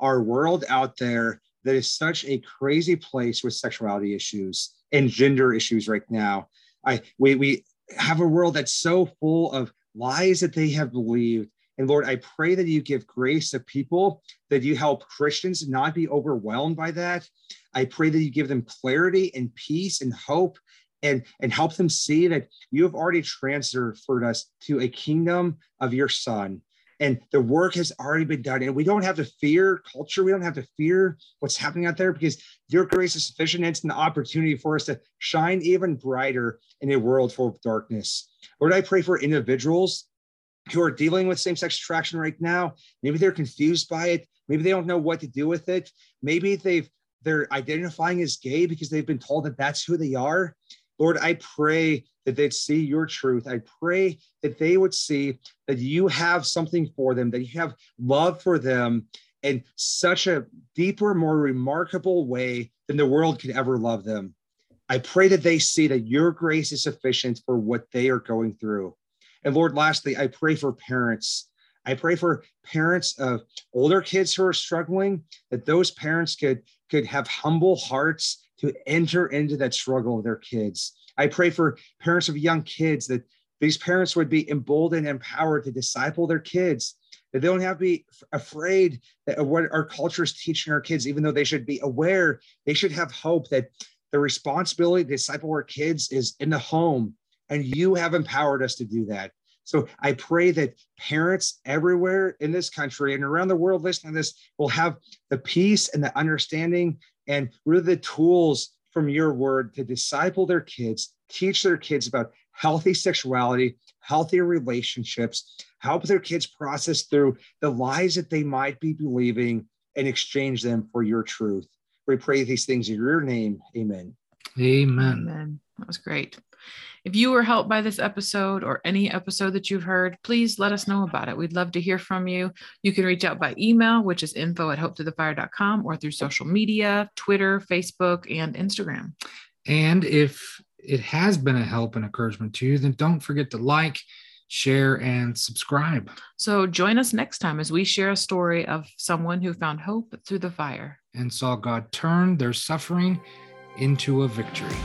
C: our world out there that is such a crazy place with sexuality issues and gender issues right now. I we we have a world that's so full of lies that they have believed. And Lord, I pray that you give grace to people, that you help Christians not be overwhelmed by that. I pray that you give them clarity and peace and hope and, and help them see that you have already transferred us to a kingdom of your son. And the work has already been done. And we don't have to fear culture. We don't have to fear what's happening out there because your grace is sufficient. It's an opportunity for us to shine even brighter in a world full of darkness. Lord, I pray for individuals who are dealing with same-sex attraction right now. Maybe they're confused by it. Maybe they don't know what to do with it. Maybe they've they're identifying as gay because they've been told that that's who they are. Lord, I pray that they'd see your truth. I pray that they would see that you have something for them, that you have love for them in such a deeper, more remarkable way than the world could ever love them. I pray that they see that your grace is sufficient for what they are going through. And Lord, lastly, I pray for parents. I pray for parents of older kids who are struggling, that those parents could, could have humble hearts to enter into that struggle of their kids. I pray for parents of young kids that these parents would be emboldened and empowered to disciple their kids, that they don't have to be afraid of what our culture is teaching our kids, even though they should be aware, they should have hope that the responsibility to disciple our kids is in the home, and you have empowered us to do that. So I pray that parents everywhere in this country and around the world listening to this will have the peace and the understanding and what are the tools from your word to disciple their kids, teach their kids about healthy sexuality, healthy relationships, help their kids process through the lies that they might be believing and exchange them for your truth. We pray these things in your name. Amen.
A: Amen.
B: Amen. That was great. If you were helped by this episode or any episode that you've heard, please let us know about it. We'd love to hear from you. You can reach out by email, which is info at hopethroughthefire.com, or through social media, Twitter, Facebook, and Instagram.
A: And if it has been a help and encouragement to you, then don't forget to like, share, and subscribe.
B: So join us next time as we share a story of someone who found hope through the fire
A: and saw God turn their suffering into a victory.